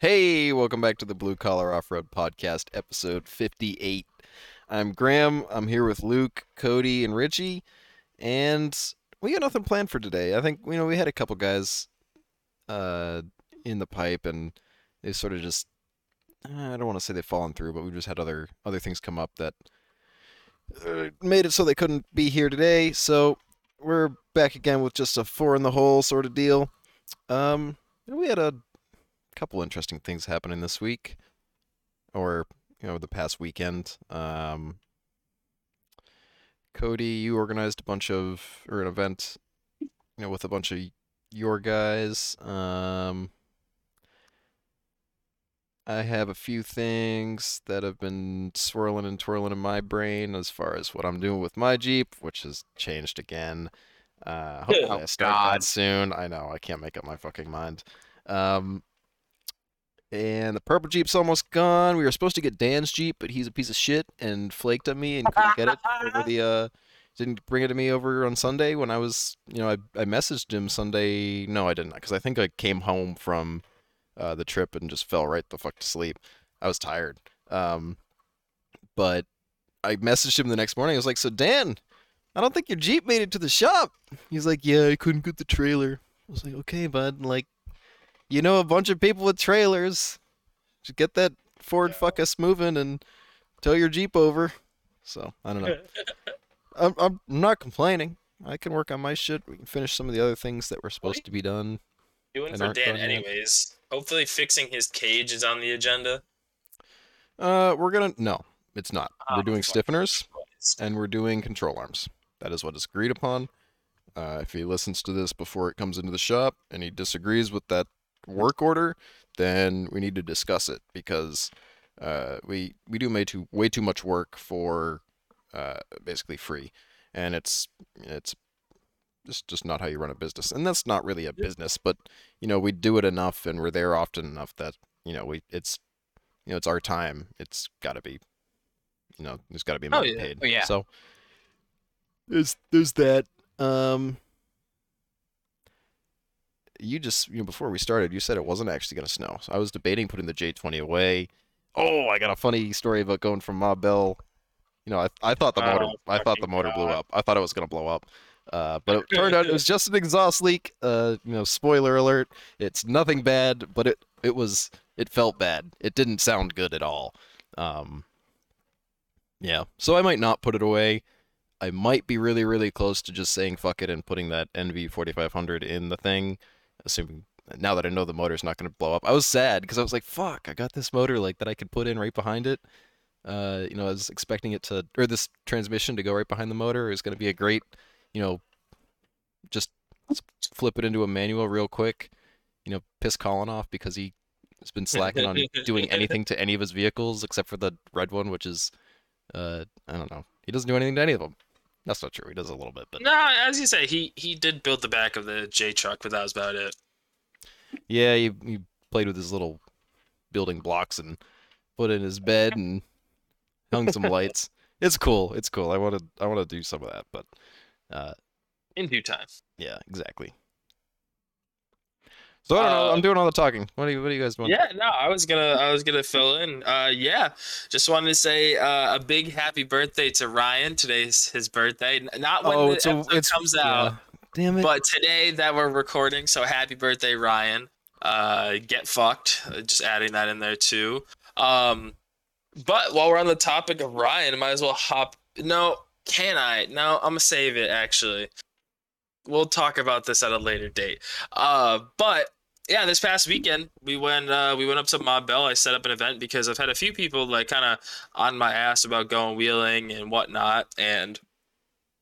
Hey, welcome back to the Blue Collar Off Road Podcast, episode 58. I'm Graham. I'm here with Luke, Cody, and Richie, and we got nothing planned for today. I think you know we had a couple guys uh, in the pipe, and they sort of just I don't want to say they've fallen through, but we just had other other things come up that uh, made it so they couldn't be here today. So we're back again with just a four in the hole sort of deal. Um, we had a couple interesting things happening this week, or you know, the past weekend. Um, Cody, you organized a bunch of or an event, you know, with a bunch of your guys. Um, I have a few things that have been swirling and twirling in my brain as far as what I'm doing with my Jeep, which has changed again. Uh, hopefully Oh, I start God. that soon. I know I can't make up my fucking mind. Um, and the purple Jeep's almost gone. We were supposed to get Dan's Jeep, but he's a piece of shit and flaked on me and couldn't get it over the uh didn't bring it to me over on Sunday when I was, you know, I I messaged him Sunday. No, I didn't, because I think I came home from uh, the trip and just fell right the fuck to sleep. I was tired. Um, but I messaged him the next morning. I was like, "So Dan, I don't think your Jeep made it to the shop." He's like, "Yeah, I couldn't get the trailer." I was like, "Okay, bud. Like, you know, a bunch of people with trailers. Just get that Ford fuck us moving and tow your Jeep over." So I don't know. I'm, I'm not complaining. I can work on my shit. We can finish some of the other things that were supposed to be done. Doing for Dan done yet. anyways. Hopefully fixing his cage is on the agenda. Uh, we're gonna no, it's not. we're Oh, doing stiffeners and we're doing control arms. That is what is agreed upon. Uh, if he listens to this before it comes into the shop and he disagrees with that work order, then we need to discuss it because uh, we we do way too way too much work for uh, basically free, and it's it's just just not how you run a business, and that's not really a business, but you know we do it enough and we're there often enough that you know we it's you know it's our time. It's got to be you know there's got to be Oh, money yeah. paid. Oh, yeah. So there's there's that. Um, you just you know before we started, you said it wasn't actually gonna snow. So I was debating putting the J20 away. Oh, I got a funny story about going from Ma Bell. You know, I I thought the motor Oh, I thought the motor blew up. I thought it was gonna blow up. Uh, but it turned out it was just an exhaust leak. Uh, you know, spoiler alert. It's nothing bad, but it it was it felt bad. It didn't sound good at all. Um, yeah, so I might not put it away. I might be really, really close to just saying fuck it and putting that NV 4500 in the thing, assuming now that I know the motor's not going to blow up. I was sad because I was like, fuck, I got this motor like that I could put in right behind it. Uh, you know, I was expecting it to, or this transmission to go right behind the motor. Was going to be a great, you know, just flip it into a manual real quick. You know, piss Colin off because he has been slacking on doing anything to any of his vehicles except for the red one, which is, uh, I don't know. He doesn't do anything to any of them. That's not true. He does a little bit, but No, as you say, he he did build the back of the J truck, but that was about it. yeah, he he played with his little building blocks and put in his bed and hung some lights. It's cool. It's cool. I want to I want to do some of that, but uh, In due time. yeah, exactly. So I don't know. Uh, I'm doing all the talking. What do you What do you guys want? Yeah, no, I was gonna I was gonna fill in. Uh yeah. Just wanted to say uh, a big happy birthday to Ryan. Today's his birthday. Not when Oh, the it's a, episode comes yeah. out, Damn it. but today that we're recording. So happy birthday, Ryan. Uh get fucked. Uh, Just adding that in there too. Um but while we're on the topic of Ryan, I might as well hop no, can I? No, I'm gonna save it actually. We'll talk about this at a later date. Uh but yeah, this past weekend we went uh, we went up to Ma Bell. I set up an event because I've had a few people like kind of on my ass about going wheeling and whatnot, and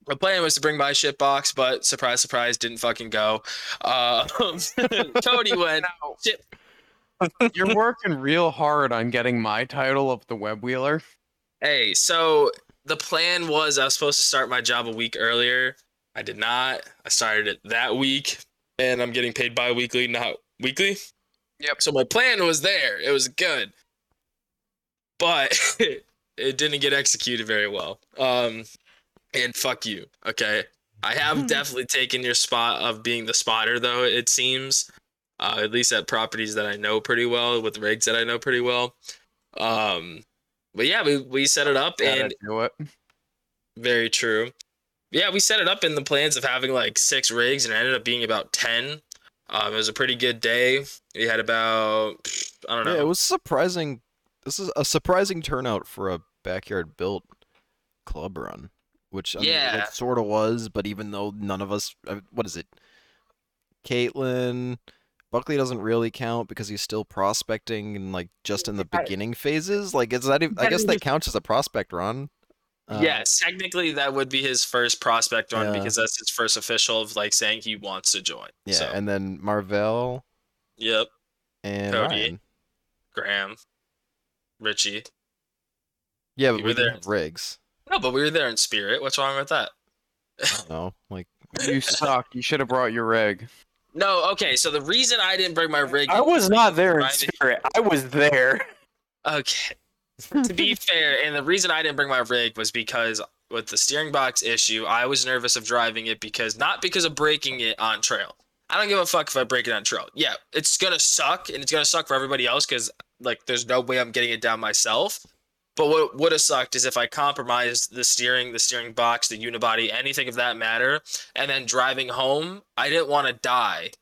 the plan was to bring my shit box, but surprise, surprise, didn't fucking go. Uh, Cody went. Shit. You're working real hard on getting my title of the web wheeler. Hey, so the plan was I was supposed to start my job a week earlier. I did not. I started it that week, and I'm getting paid bi-weekly, not weekly. Yep. So my plan was there. It was good, but it didn't get executed very well. Um, and fuck you. Okay, I have definitely taken your spot of being the spotter, though. It seems. uh, at least at properties that I know pretty well with rigs that I know pretty well. Um, but yeah, we we set it up Gotta and do it. very true. Yeah, we set it up in the plans of having like six rigs, and it ended up being about ten. Um, it was a pretty good day. We had about I don't know. Yeah, it was surprising. This is a surprising turnout for a backyard built club run, which I mean, Yeah. it sort of was. But even though none of us, uh, what is it? Caitlin, Buckley doesn't really count because he's still prospecting and like just in the beginning phases. Like, is that? even- I guess that counts as a prospect run. Uh, yes, technically that would be his first prospect run Yeah. because that's his first official of like saying he wants to join. Yeah, So, and then Marvell yep. and Cody. Ryan. Graham, Richie. Yeah, You but were we there. didn't have rigs. No, but we were there in spirit. What's wrong with that? No, like You suck. You should have brought your rig. No, okay. So the reason I didn't bring my rig, I was not there in Driving- spirit. I was there. okay. to be fair, and the reason I didn't bring my rig was because with the steering box issue, I was nervous of driving it because not because of breaking it on trail. I don't give a fuck if I break it on trail. Yeah, it's gonna suck, and it's gonna suck for everybody else because like there's no way I'm getting it down myself. But what would have sucked is if I compromised the steering, the steering box, the unibody, anything of that matter, and then driving home, I didn't want to die.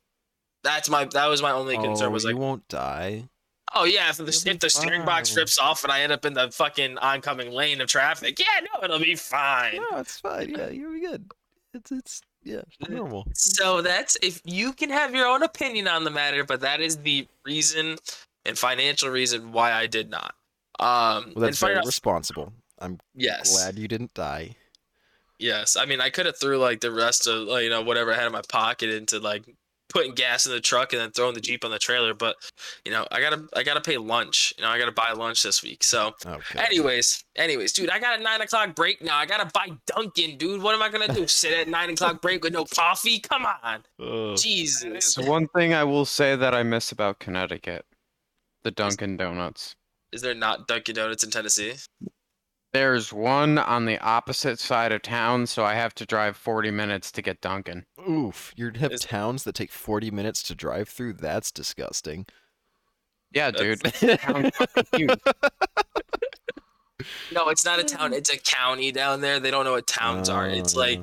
That's my that was my only concern oh, was like you won't die. Oh yeah, if the, if the steering box rips off and I end up in the fucking oncoming lane of traffic, yeah, no, it'll be fine. No, it's fine. Yeah, you'll be good. It's it's yeah, normal. So that's if you can have your own opinion on the matter, but that is the reason and financial reason why I did not. Um, Well, that's very enough- responsible. I'm yes, glad you didn't die. yes. I mean, I could have threw like the rest of like, you know whatever I had in my pocket into like putting gas in the truck and then throwing the jeep on the trailer, but you know I gotta I gotta pay lunch. You know I gotta buy lunch this week, so. Okay. Anyways, anyways, dude, I got a nine o'clock break now. I gotta buy Dunkin', dude. What am I gonna do? Sit at nine o'clock break with no coffee? Come on, Ugh. Jesus. The one thing I will say that I miss about Connecticut, the Dunkin' Donuts. Is there not Dunkin' Donuts in Tennessee? There's one on the opposite side of town, so I have to drive 40 minutes to get Dunkin'. Oof, you have Is- towns that take 40 minutes to drive through. That's disgusting. Yeah, dude. That's- Town's fucking huge. No, it's not a town. It's a county down there. They don't know what towns are. It's Uh, like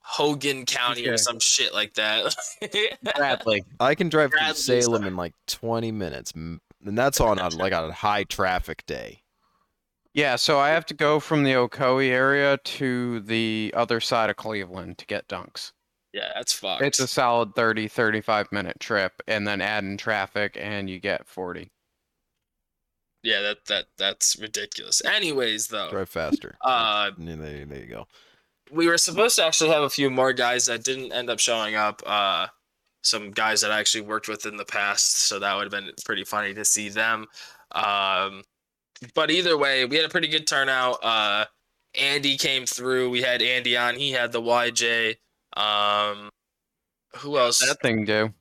Hogan County or Okay. some shit like that. Bradley. I can drive through Bradley's Salem in like 20 minutes, m- and that's on a like a high traffic day. Yeah, so I have to go from the Ocoee area to the other side of Cleveland to get dunks. yeah, that's fucked. It's a solid 30, 35 minute trip, and then add in traffic, and you get 40. yeah, that that that's ridiculous. Anyways, though, Drive faster. Uh, Yeah, there, there you go. we were supposed to actually have a few more guys that didn't end up showing up. Uh, some guys that I actually worked with in the past, so that would have been pretty funny to see them. Um, but either way, we had a pretty good turnout. Uh, Andy came through. We had Andy on. He had the YJ. Um, who else? That thing dude.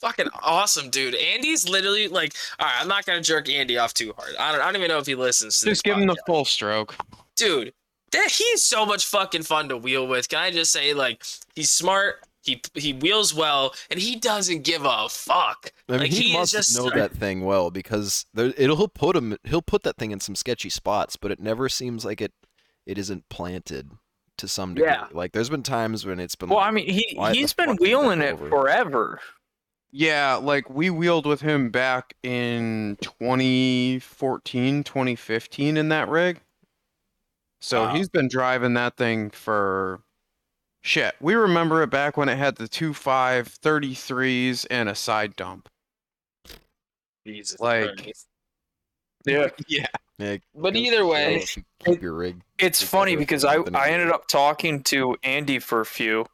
fucking awesome, dude. Andy's literally like, all right, I'm not gonna jerk Andy off too hard. I don't, I don't even know if he listens to this. Just give him the full stroke. dude that he's so much fucking fun to wheel with can i just say like he's smart he he wheels well and he doesn't give a fuck I mean, Like, he, he must just- know that thing well because there, it'll he'll put him he'll put that thing in some sketchy spots, but it never seems like it it isn't planted to some degree. Yeah. Like there's been times when it's been Well, like, I mean, he he's been fuck did that wheeling it over? forever. Yeah, like we wheeled with him back in 2014, 2015 in that rig. So Wow. he's been driving that thing for shit. We remember it back when it had the 2.5 33s and a side dump. jesus Like- Christ. Yeah. Yeah. yeah, but either way show if you keep your rig. It's It's funny because I, I ended up talking to Andy for a few,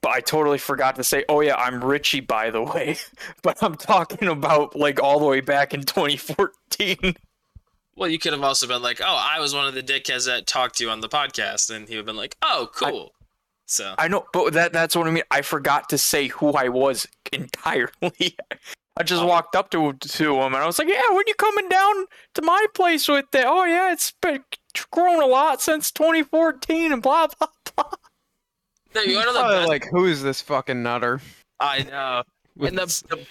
but I totally forgot to say, oh yeah, I'm Richie by the way. but I'm talking about like all the way back in 2014. well you could have also been like oh i was one of the dickheads that talked to you on the podcast and he would have been like oh cool so I know, but that that's what I mean. I forgot to say who I was entirely. I just Oh. walked up to to him and I was like, "Yeah, when you coming down to my place with that? Oh yeah, it's been grown a lot since 2014 and blah blah blah." no, you know the like, who is this fucking nutter? i know and the, the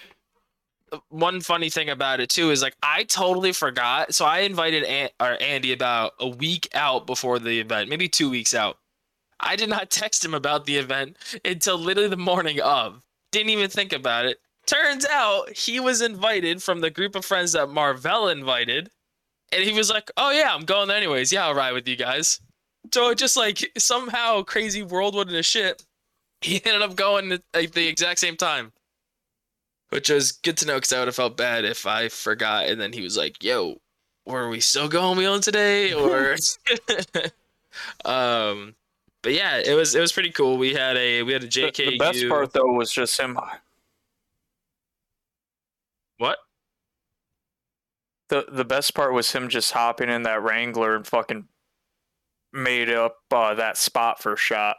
one funny thing about it too is like I totally forgot. So I invited An- or Andy about a week out before the event, maybe two weeks out. I did not text him about the event until literally the morning of. Didn't even think about it. Turns out he was invited from the group of friends that Marvell invited, and he was like, "Oh yeah, I'm going anyways. Yeah, I'll ride with you guys." So it just like somehow crazy whirlwind of shit. He ended up going at like the exact same time which was good to know because I would have felt bad if I forgot. And then he was like, "Yo, were we still going wheeling today?" Or, um, but yeah, it was it was pretty cool. We had a we had a The, JK. the best part though was just him. What? The the best part was him just hopping in that Wrangler and fucking made up uh, that spot for a shot.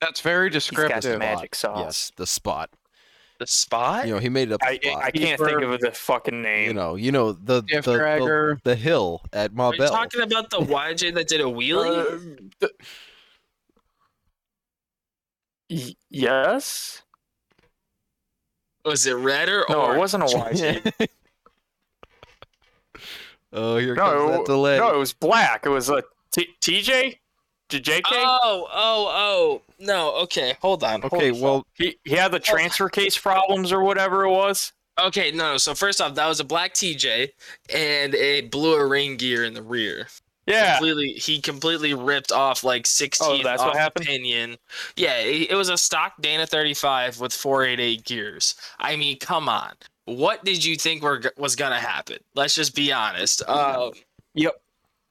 That's very He's got descriptive. some magic sauce. Yes, the spot. The spot? You know, he made it up. I, The spot. I can't think of the fucking name. you know, you know the the, Jeff the, the hill at Are Ma you Bell. talking about the YJ that did a wheelie? Uh, the- Y- yes. was it red or No, orange? it wasn't a YJ. oh, here No, comes that it- delay. no, it was black. It was a T- TJ. J- JK. Oh, oh, oh. No, okay, hold on. okay, hold on. well, he he had the transfer case problems or whatever it was. Okay, no, no. So first off, that was a black TJ, and it blew a ring gear in the rear. Yeah. completely he completely ripped off like 16 Oh, that's what happened? pinion yeah it, it was a stock dana 35 with 488 gears i mean come on what did you think were, was gonna happen let's just be honest uh, Yep.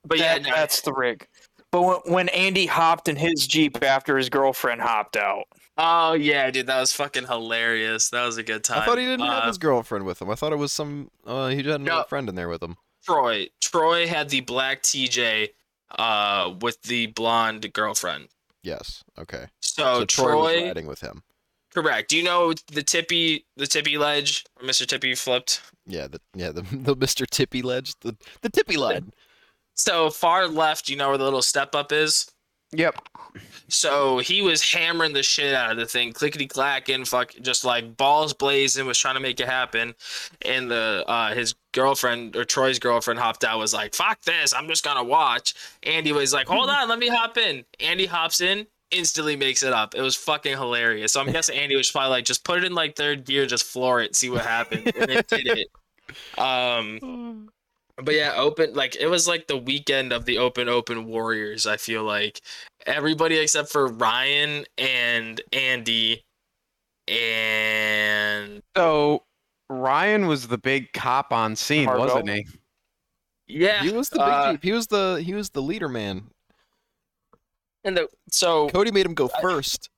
but yeah no, that's the rig. But when, when Andy hopped in his Jeep after his girlfriend hopped out, oh yeah dude that was fucking hilarious that was a good time I thought he didn't have Uh, his girlfriend with him. I thought it was some. Uh, he had another No. friend in there with him. troy troy had the black tj uh, with the blonde girlfriend Yes. Okay. so, so Troy, was riding with him. correct do you know the tippy the tippy ledge where mr tippy flipped Yeah. The yeah the the Mr. Tippy ledge the the Tippy line. So far left, you know where the little step up is. Yep. So he was hammering the shit out of the thing, clickety clacking, fuck, just like balls blazing, was trying to make it happen. And the uh, his girlfriend or Troy's girlfriend hopped out, was like, "Fuck this, I'm just gonna watch." Andy was like, "Hold on, let me hop in." Andy hops in, instantly makes it up. It was fucking hilarious. So I'm guessing Andy was probably like, "Just put it in like third gear, just floor it, see what happens," and it did it. Um, but yeah, open like it was like the weekend of the open open warriors. I feel like everybody except for Ryan and Andy and So Ryan was the big cop on scene, Margot? wasn't he? yeah, He was the big uh, He was the he was the leader man. and the so Cody made him go first.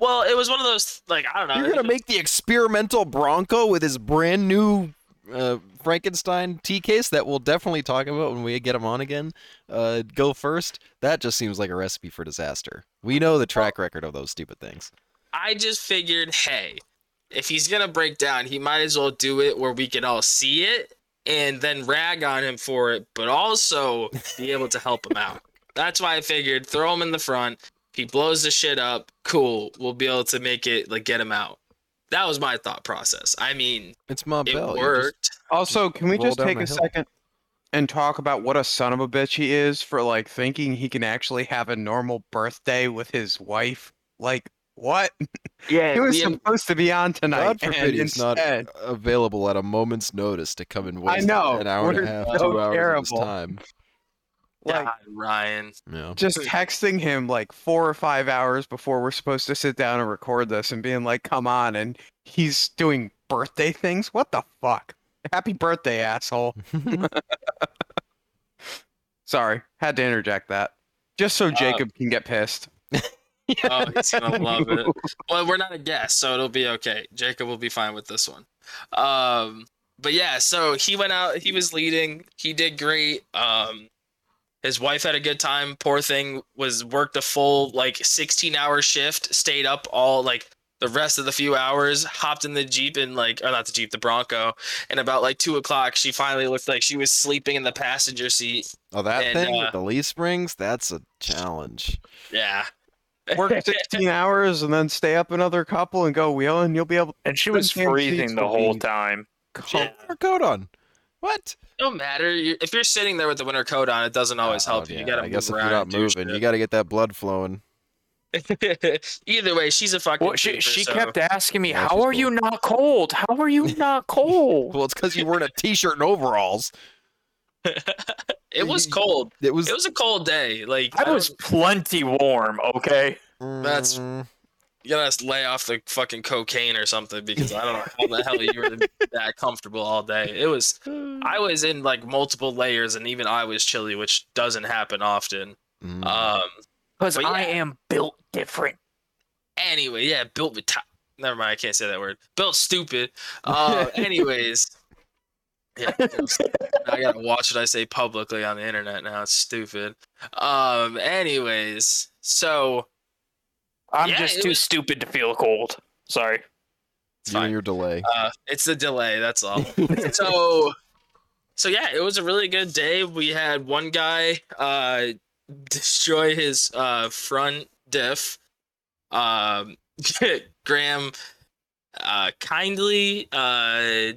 well, it was one of those like I don't know. You're gonna make the experimental Bronco with his brand new uh, Frankenstein T case that we'll definitely talk about when we get him on again. Uh, go first. That just seems like a recipe for disaster. We know the track record of those stupid things. I just figured, hey, if he's gonna break down, he might as well do it where we can all see it and then rag on him for it, but also be able to help him out. That's why I figured throw him in the front. He blows the shit up, cool. We'll be able to make it like get him out. That was my thought process. I mean, It's Ma it Bell. You just- worked. Also, can we roll just down take the a hill. second and talk about what a son of a bitch he is for like thinking he can actually have a normal birthday with his wife? Like what? Yeah, He was we- supposed to be on tonight. God forbid and he's not instead- available at a moment's notice to come and I waste know, an hour and we're a half, so two hours of his terrible. time. like God, Ryan. Yeah. just texting him like four or five hours before we're supposed to sit down and record this and being like, come on, and he's doing birthday things? What the fuck? Happy birthday, asshole. Sorry, had to interject that. Just so Jacob can get pissed. Oh, he's gonna love it. Well, we're not a guest, so it'll be okay. Jacob will be fine with this one. Um, but yeah, so he went out. He was leading. He did great. Um, his wife had a good time. Poor thing was worked a full like 16 hour shift. Stayed up all like the rest of the few hours. Hopped in the jeep and like, or not the jeep, the Bronco. And about like two o'clock, she finally looked like she was sleeping in the passenger seat. Oh, that And, thing uh, with the leaf springs? That's a challenge. Yeah. work 16 hours and then stay up another couple and go wheel and you'll be able And she was freezing the whole be- time. Put your coat on. What? No matter. If you're sitting there with the winter coat on, it doesn't always Oh, help you. yeah, You gotta I guess if around. you're not moving, you got to get that blood flowing. Either way, she's a fucking. Well, she trooper, she so- kept asking me, Yeah, "How she's are you not cold? How are you not cold?" Well, it's because you weren't a t-shirt and overalls. it was cold. It was. It was a cold day. Like I was plenty warm. Okay. That's- you gotta lay off the fucking cocaine or something because I don't know how the hell you were that comfortable all day. It was. I was in like multiple layers, and even I was chilly, which doesn't happen often. mm. Um. Because But I am built different. Anyway, yeah, built with. Never mind, I can't say that word. Built stupid. Uh. anyways. Yeah. I gotta watch what I say publicly on the internet now. It's stupid. Um. Anyways, so I'm Yeah, just too was- stupid to feel cold. Sorry. it's you fine. your delay. Uh, it's the delay. That's all. so, so yeah, it was a really good day. We had one guy uh destroy his uh front diff. Um, Graham uh kindly uh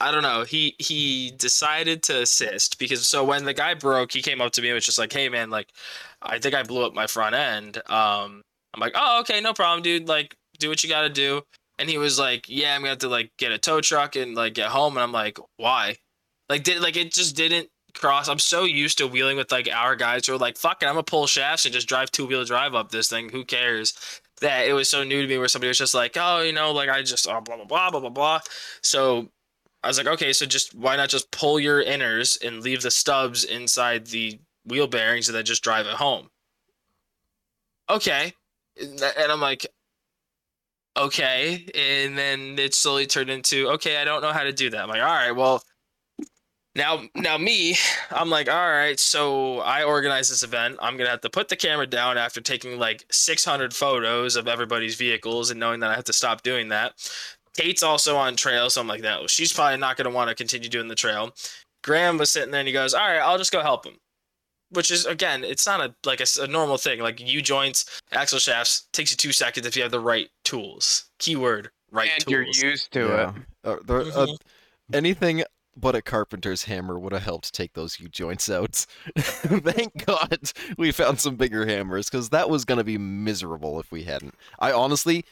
I don't know. He he decided to assist because so when the guy broke, he came up to me and was just like, "Hey man, like I think I blew up my front end." Um I'm like, "Oh, okay, no problem, dude. Like do what you got to do." And he was like, "Yeah, I'm to have to like get a tow truck and like get home." And I'm like, "Why?" Like did like it just didn't cross. I'm so used to wheeling with like our guys who are like, "Fuck it, I'm gonna pull shafts and just drive two wheel drive up this thing. Who cares?" That it was so new to me where somebody was just like, "Oh, you know, like I just oh, blah blah blah blah blah blah." So I was like, "Okay, so just why not just pull your inners and leave the stubs inside the wheel bearings and then just drive it home?" Okay, and I'm like, okay and then it slowly turned into okay i don't know how to do that i'm like all right well now now me i'm like all right so i organize this event. I'm gonna have to put the camera down after taking like 600 photos of everybody's vehicles and knowing that i have to stop doing that. Kate's also on trail so i'm like no she's probably not gonna want to continue doing the trail. Graham was sitting there and he goes all right i'll just go help him. Which is again it's not a like a normal thing. Like u joints axle shafts takes you two seconds if you have the right tools. Keyword right and tools. you're used to yeah. it. Uh, there- uh, Mhm. anything but a carpenter's hammer would have helped take those U joints out. Thank God we found some bigger hammers because that was gonna be miserable if we hadn't. I honestly,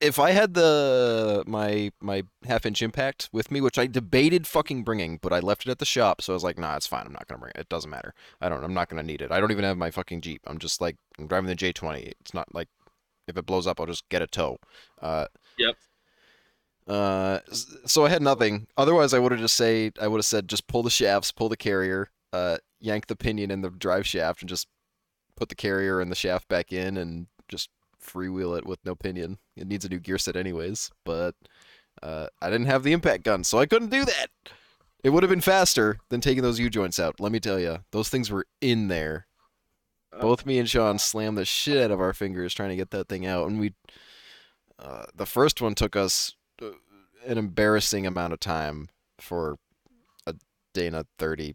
if I had the my my half inch impact with me, which I debated fucking bringing, but I left it at the shop, so I was like, nah, it's fine. I'm not gonna bring it. It doesn't matter. I don't. I'm not gonna need it. I don't even have my fucking Jeep. I'm just like I'm driving the J20. It's not like if it blows up, I'll just get a tow. Uh, Yep. Uh, so I had nothing. Otherwise, I would have just say I would have said just pull the shafts, pull the carrier, uh, yank the pinion in the drive shaft, and just put the carrier and the shaft back in, and just freewheel it with no pinion. It needs a new gear set anyways, but uh, I didn't have the impact gun, so I couldn't do that. It would have been faster than taking those U joints out. Let me tell you, those things were in there. Both me and Sean slammed the shit out of our fingers trying to get that thing out, and we. Uh, the first one took us uh, an embarrassing amount of time for a Dana 30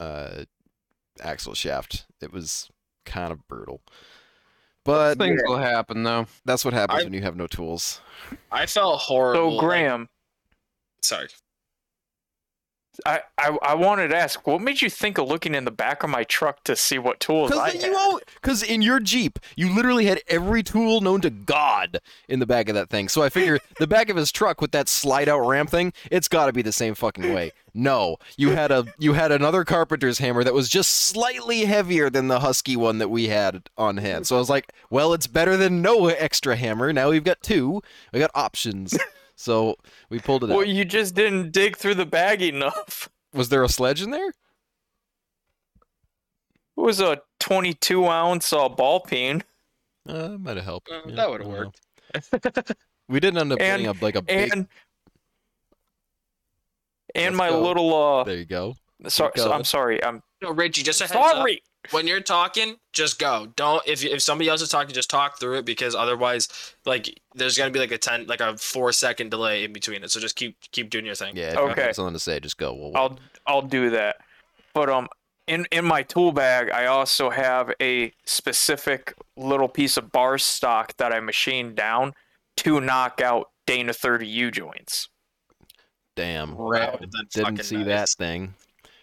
uh, axle shaft. It was kind of brutal. But Things will happen though. that's what happens I- when you have no tools. i felt horrible So like- Graham, sorry I, I I wanted to ask, what made you think of looking in the back of my truck to see what tools I Because had? you because in your Jeep, you literally had every tool known to God in the back of that thing. So I figure the back of his truck with that slide out ramp thing, it's got to be the same fucking way. No, you had a you had another carpenter's hammer that was just slightly heavier than the Husky one that we had on hand. So I was like, well, it's better than no extra hammer. Now we've got two. We got options. So we pulled it Well, out. Well, you just didn't dig through the bag enough. Was there a sledge in there? It was a 22 ounce uh, ball peen, Uh, might have helped. Uh, Yeah, that would've worked. We didn't end up And- getting a like a big. and and Let's my go. little uh. There you go. Sorry, go. I'm sorry. I'm no richie just a heads up. sorry. When you're talking, just go. Don't if if somebody else is talking, just talk through it because otherwise, like there's gonna be like a ten, like a four second delay in between it. So just keep keep doing your thing. Yeah. If you Okay. have something to say, just go. We'll. I'll I'll do that. But um, in in my tool bag, I also have a specific little piece of bar stock that I machined down to knock out Dana 30 U joints. Damn. That would've Didn't see nice. that thing.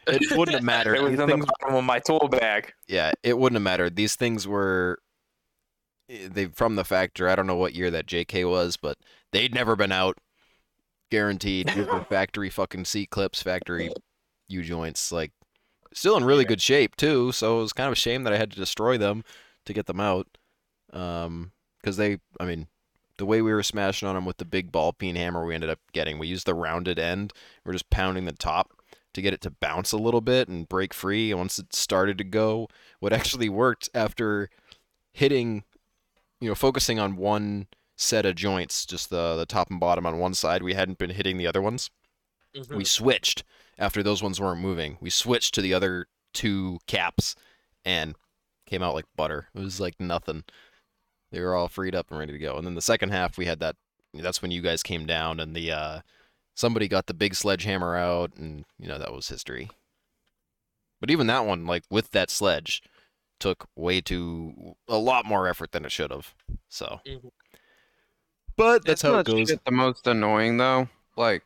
It wouldn't have mattered. It was These in the bottom of my tool bag. yeah, it wouldn't have mattered. These things were eh, they from the factory. I don't know what year that JK was, but they'd never been out. Guaranteed. These were factory fucking seat clips, factory U joints. Like still in really good shape too. So it was kind of a shame that I had to destroy them to get them out. Um, because they, I mean, the way we were smashing on them with the big ball peen hammer we ended up getting, we used the rounded end. We're just pounding the top to get it to bounce a little bit and break free. Once it started to go, what actually worked after hitting, you know, focusing on one set of joints, just the the top and bottom on one side, we hadn't been hitting the other ones. Mhm. We switched after those ones weren't moving. We switched to the other two caps and came out like butter. It was like nothing. They were all freed up and ready to go. And then the second half we had that that's when you guys came down and the uh somebody got the big sledgehammer out and you know that was history. But even that one like with that sledge took way too a lot more effort than it should have. So. But that's Isn't how it goes. shit the most annoying though? Like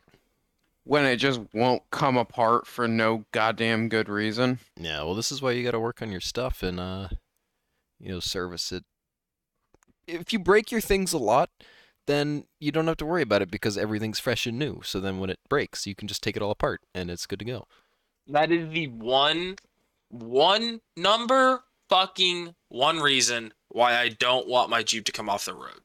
when it just won't come apart for no goddamn good reason. Yeah, well, this is why you got to work on your stuff and uh, you know, service it. If you break your things a lot, then you don't have to worry about it because everything's fresh and new. So then when it breaks, you can just take it all apart and it's good to go. That is the one, one number fucking one reason why I don't want my Jeep to come off the road.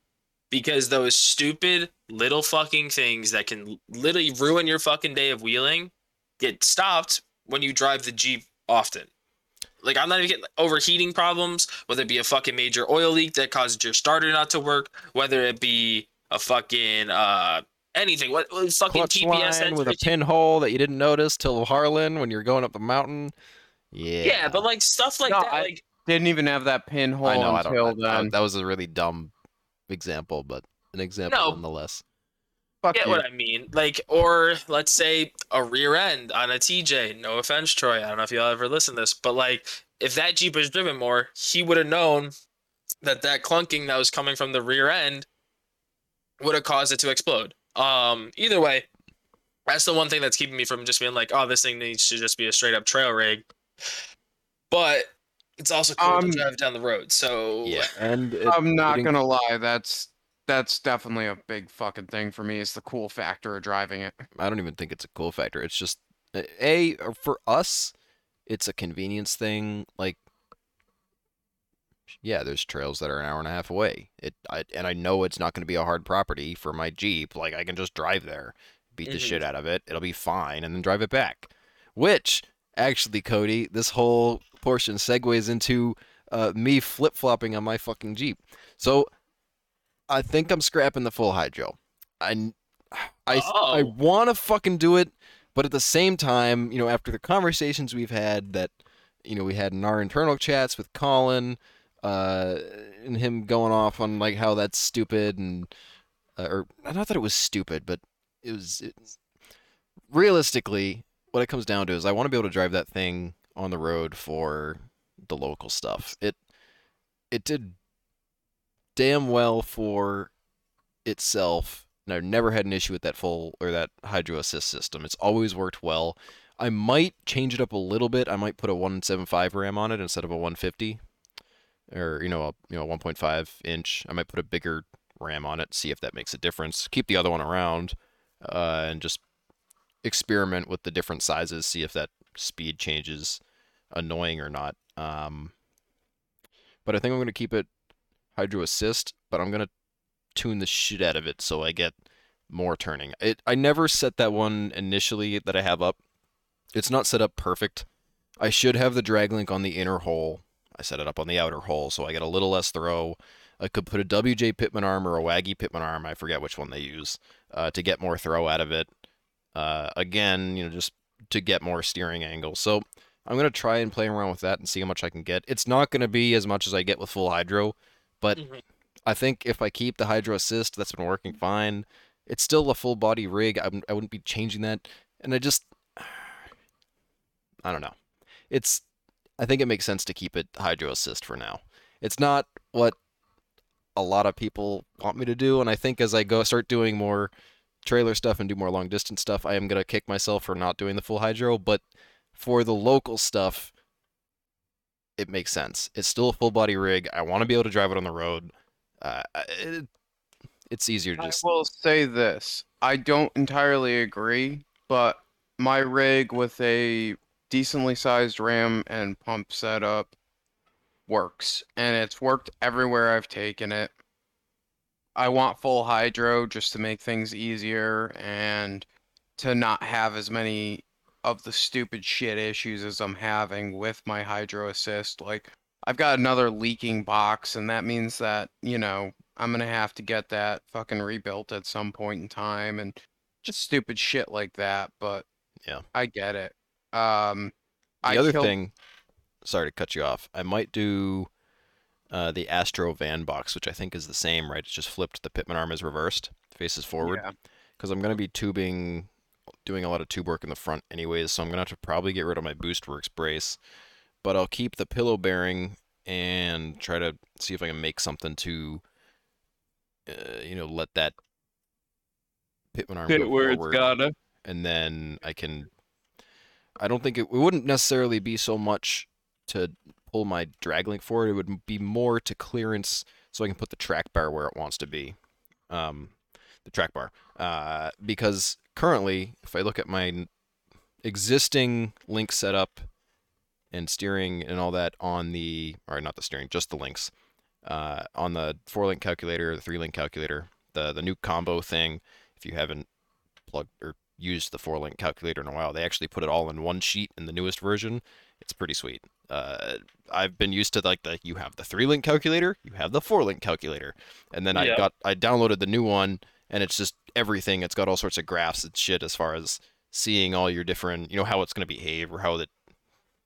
Because those stupid little fucking things that can literally ruin your fucking day of wheeling get stopped when you drive the Jeep often. Like I'm not even getting overheating problems, whether it be a fucking major oil leak that causes your starter not to work, whether it be a fucking uh anything, what what fucking Clutch TPS line with a entry- pinhole that you didn't notice till Harlan when you're going up the mountain. Yeah. yeah, but like stuff like No, that, I- like Didn't even have that pinhole I know. I don't. until I- I- then. that was a really dumb example, but an example No. nonetheless. Fuck get you. what I mean. Like, or let's say a rear end on a TJ. No offense, Troy. I don't know if y'all ever listen to this, but like, if that Jeep was driven more, he would have known that that clunking that was coming from the rear end would have caused it to explode. Um, either way, that's the one thing that's keeping me from just being like, oh, this thing needs to just be a straight up trail rig. But it's also cool Um, to drive down the road. So Yeah, and it, I'm not it gonna lie, that's that's definitely a big fucking thing for me. Is the cool factor of driving it. I don't even think it's a cool factor. It's just a for us, it's a convenience thing. Like, yeah, there's trails that are an hour and a half away. It I, and I know it's not going to be a hard property for my Jeep. Like I can just drive there, beat the Mhm. shit out of it. It'll be fine, and then drive it back. Which actually, Cody, this whole portion segues into uh, me flip flopping on my fucking Jeep. So I think I'm scrapping the full hydro. I I, I Oh. want to fucking do it, but at the same time, you know, after the conversations we've had that, you know, we had in our internal chats with Colin, uh, and him going off on like how that's stupid and, uh, or not that it was stupid, but it was it, realistically what it comes down to is I want to be able to drive that thing on the road for the local stuff. It it did damn well for itself and I've never had an issue with that full or that hydro assist system. It's always worked well. I might change it up a little bit. I might put a 175 ram on it instead of a 150, or you know, a you know 1.5 inch. I might put a bigger ram on it, see if that makes a difference. Keep the other one around, uh, and just experiment with the different sizes. See if that speed changes, annoying or not. Um, but I think I'm going to keep it hydro assist, but I'm to tune the shit out of it so I get more turning. It I never set that one initially that I have up. It's not set up perfect. I should have the drag link on the inner hole. I set it up on the outer hole so I get a little less throw. I could put a WJ Pitman arm or a Waggy Pitman arm, I forget which one they use, uh, to get more throw out of it. Uh, again, you know, just to get more steering angle. So I'm gonna try and play around with that and see how much I can get. It's not gonna be as much as I get with full hydro, but Mhm. I think if I keep the hydro assist, that's been working fine. It's still a full body rig. I, I wouldn't be changing that. And I just, I don't know. It's I think it makes sense to keep it hydro assist for now. It's not what a lot of people want me to do, and I think as I go start doing more trailer stuff and do more long distance stuff, I am gonna kick myself for not doing the full hydro. But for the local stuff, it makes sense. It's still a full body rig. I want to be able to drive it on the road. Uh, it, it's easier to just. I will say this. I don't entirely agree, but my rig with a decently sized RAM and pump setup works. And it's worked everywhere I've taken it. I want full hydro just to make things easier and to not have as many of the stupid shit issues as I'm having with my hydro assist. Like, I've got another leaking box, and that means that, you know, I'm gonna have to get that fucking rebuilt at some point in time and just stupid shit like that, but Yeah. I get it. Um The I other killed- thing, sorry to cut you off. I might do uh, the Astro van box, which I think is the same, right? It's just flipped. The Pitman arm is reversed, faces forward. Yeah. Because I'm gonna be tubing, doing a lot of tube work in the front, anyways. So I'm gonna have to probably get rid of my BoostWorks brace, but I'll keep the pillow bearing and try to see if I can make something to, uh, you know, let that Pitman arm go forward gotta. and then I can. I don't think it, it wouldn't necessarily be so much to pull my drag link forward. It would be more to clearance, so I can put the track bar where it wants to be. Um, the track bar, uh, because currently, if I look at my existing link setup and steering and all that on the, or not the steering, just the links, uh, on the four link calculator, the three link calculator, the the new combo thing. If you haven't plugged or used the four link calculator in a while. They actually put it all in one sheet in the newest version. It's pretty sweet. Uh, I've been used to like the you have the three link calculator, you have the four link calculator, and then I got I downloaded the new one, and it's just everything. It's got all sorts of graphs and shit as far as seeing all your different, you know, how it's going to behave or how that,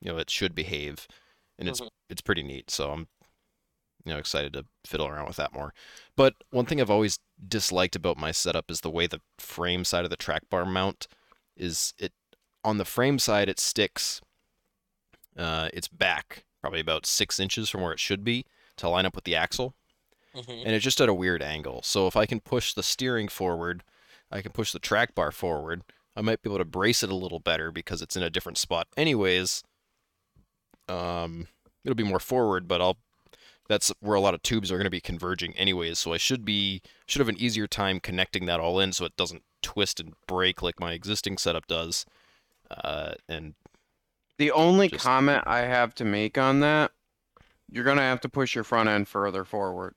you know, it should behave, and it's Mhm. it's pretty neat. So I'm, you know, excited to fiddle around with that more. But one thing I've always disliked about my setup is the way the frame side of the track bar mount is it on the frame side it sticks uh, it's back probably about six inches from where it should be to line up with the axle Mhm. and it's just at a weird angle so if i can push the steering forward i can push the track bar forward i might be able to brace it a little better because it's in a different spot anyways um, it'll be more forward but i'll that's where a lot of tubes are going to be converging anyways so i should be should have an easier time connecting that all in so it doesn't twist and break like my existing setup does uh, and The only Just- comment I have to make on that, you're gonna have to push your front end further forward.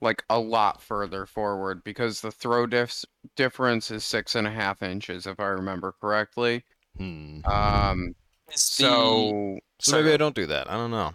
Like a lot further forward because the throw dif- difference is six and a half inches, if I remember correctly. hmm. Um, Is so so maybe i don't do that i don't know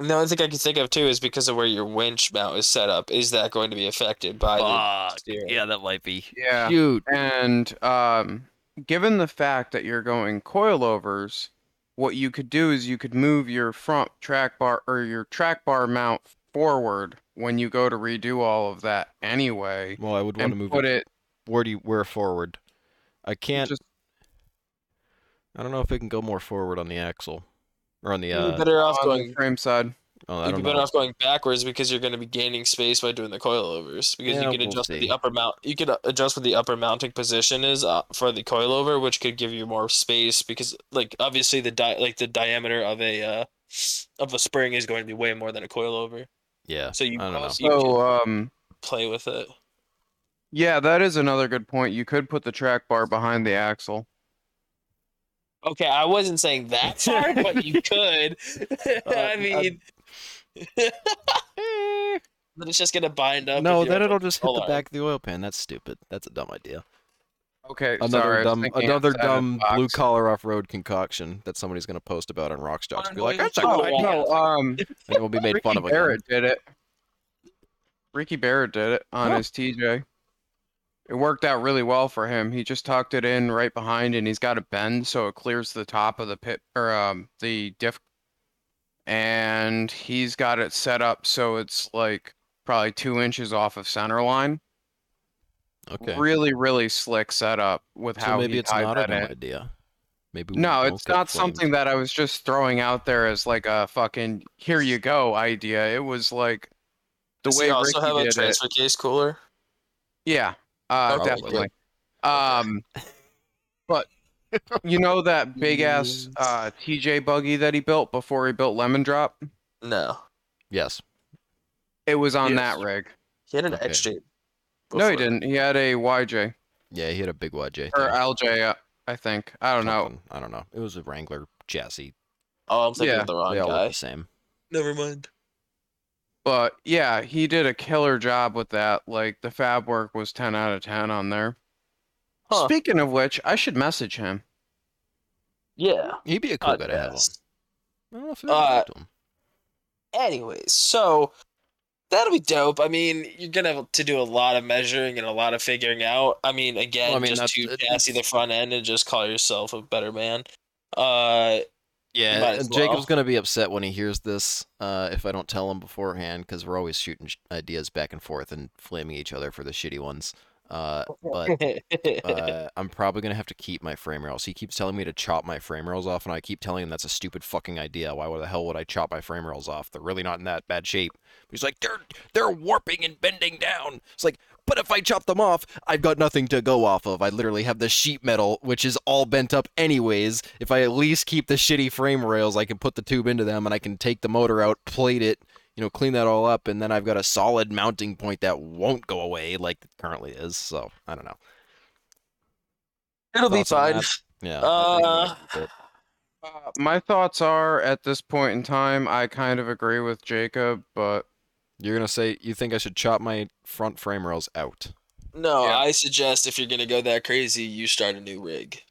the, the only thing I can think of too is because of where your winch mount is set up. Is that going to be affected by the steering? yeah that might be yeah, shoot and um, given the fact that you're going coilovers, what you could do is you could move your front track bar or your track bar mount forward when you go to redo all of that anyway. well i would want to move put it it where do you where forward i can't just i don't know if it can go more forward on the axle or on the You'd uh be better off on the going. frame side. oh, You'd be better know off going backwards because you're going to be gaining space by doing the coilovers. Because Yeah, you can we'll adjust what the upper mount. You can uh, adjust what the upper mounting position is uh, for the coilover, which could give you more space. Because like obviously the di- like the diameter of a uh, of a spring is going to be way more than a coilover. Yeah So you i don't know you can So um, play with it. yeah, that is another good point. You could put the track bar behind the axle. Okay, I wasn't saying that far, but you could. I Uh, mean, but it's just gonna bind up. no with then it'll just hit the back of the oil pan that's stupid that's a dumb idea Okay, another sorry, dumb another outside of the dumb blue collar off road concoction that somebody's gonna post about on Rockstocks. Be like, that's a good Oh, idea. No, um, And it will be made Ricky fun of again. Barrett did it. Ricky Barrett did it on Huh. his TJ. It worked out really well for him. He just tucked it in right behind, and he's got a bend so it clears the top of the pit or um the diff. And he's got it set up so it's like probably two inches off of center line. Okay. Really, really slick setup with So how maybe he it's tied not a that dumb in. idea. Maybe we No, it's not something that I was just throwing out there as like a fucking here you go idea. It was like the Does way he also Ricky have a did it. transfer case cooler? Yeah, uh, Probably. definitely. Um, but you know that big ass uh, TJ buggy that he built before he built Lemon Drop? No, Yes. It was on Yes. that rig. he had an Okay. XJ. No, he didn't. He had a YJ Yeah, he had a big YJ. or thing. LJ, uh, I think. I don't know. Something. I don't know. It was a Wrangler chassis. Oh, I'm thinking Yeah, of the wrong they all look guy. the same. Never mind. But yeah, he did a killer job with that. Like the fab work was 10 out of 10 on there. Huh. Speaking of which, I should message him. Yeah. He'd be a cool God, guy to have on. yes. I don't know if I Uh, liked him. Anyways, so that'll be dope. I mean, you're gonna have to do a lot of measuring and a lot of figuring out. I mean, again, Well, I mean, just to chassis the front end and just call yourself a better man. Uh, Yeah, as Jacob's well. gonna be upset when he hears this uh, if I don't tell him beforehand because we're always shooting ideas back and forth and flaming each other for the shitty ones. Uh, but uh, I'm probably gonna have to keep my frame rails. He keeps telling me to chop my frame rails off, and I keep telling him that's a stupid fucking idea. Why the hell would I chop my frame rails off? They're really not in that bad shape. He's like, they're they're warping and bending down. It's like, but if I chop them off, I've got nothing to go off of. I literally have the sheet metal, which is all bent up anyways. If I at least keep the shitty frame rails, I can put the tube into them, and I can take the motor out, plate it, you know, clean that all up, and then I've got a solid mounting point that won't go away like it currently is. So I don't know. it'll be Thoughts on fine. Yeah. I think I'm Uh, gonna keep it. Uh, my thoughts are at this point in time, I kind of agree with Jacob, but You're gonna say you think I should chop my front frame rails out? No, Yeah. I suggest if you're gonna go that crazy, you start a new rig.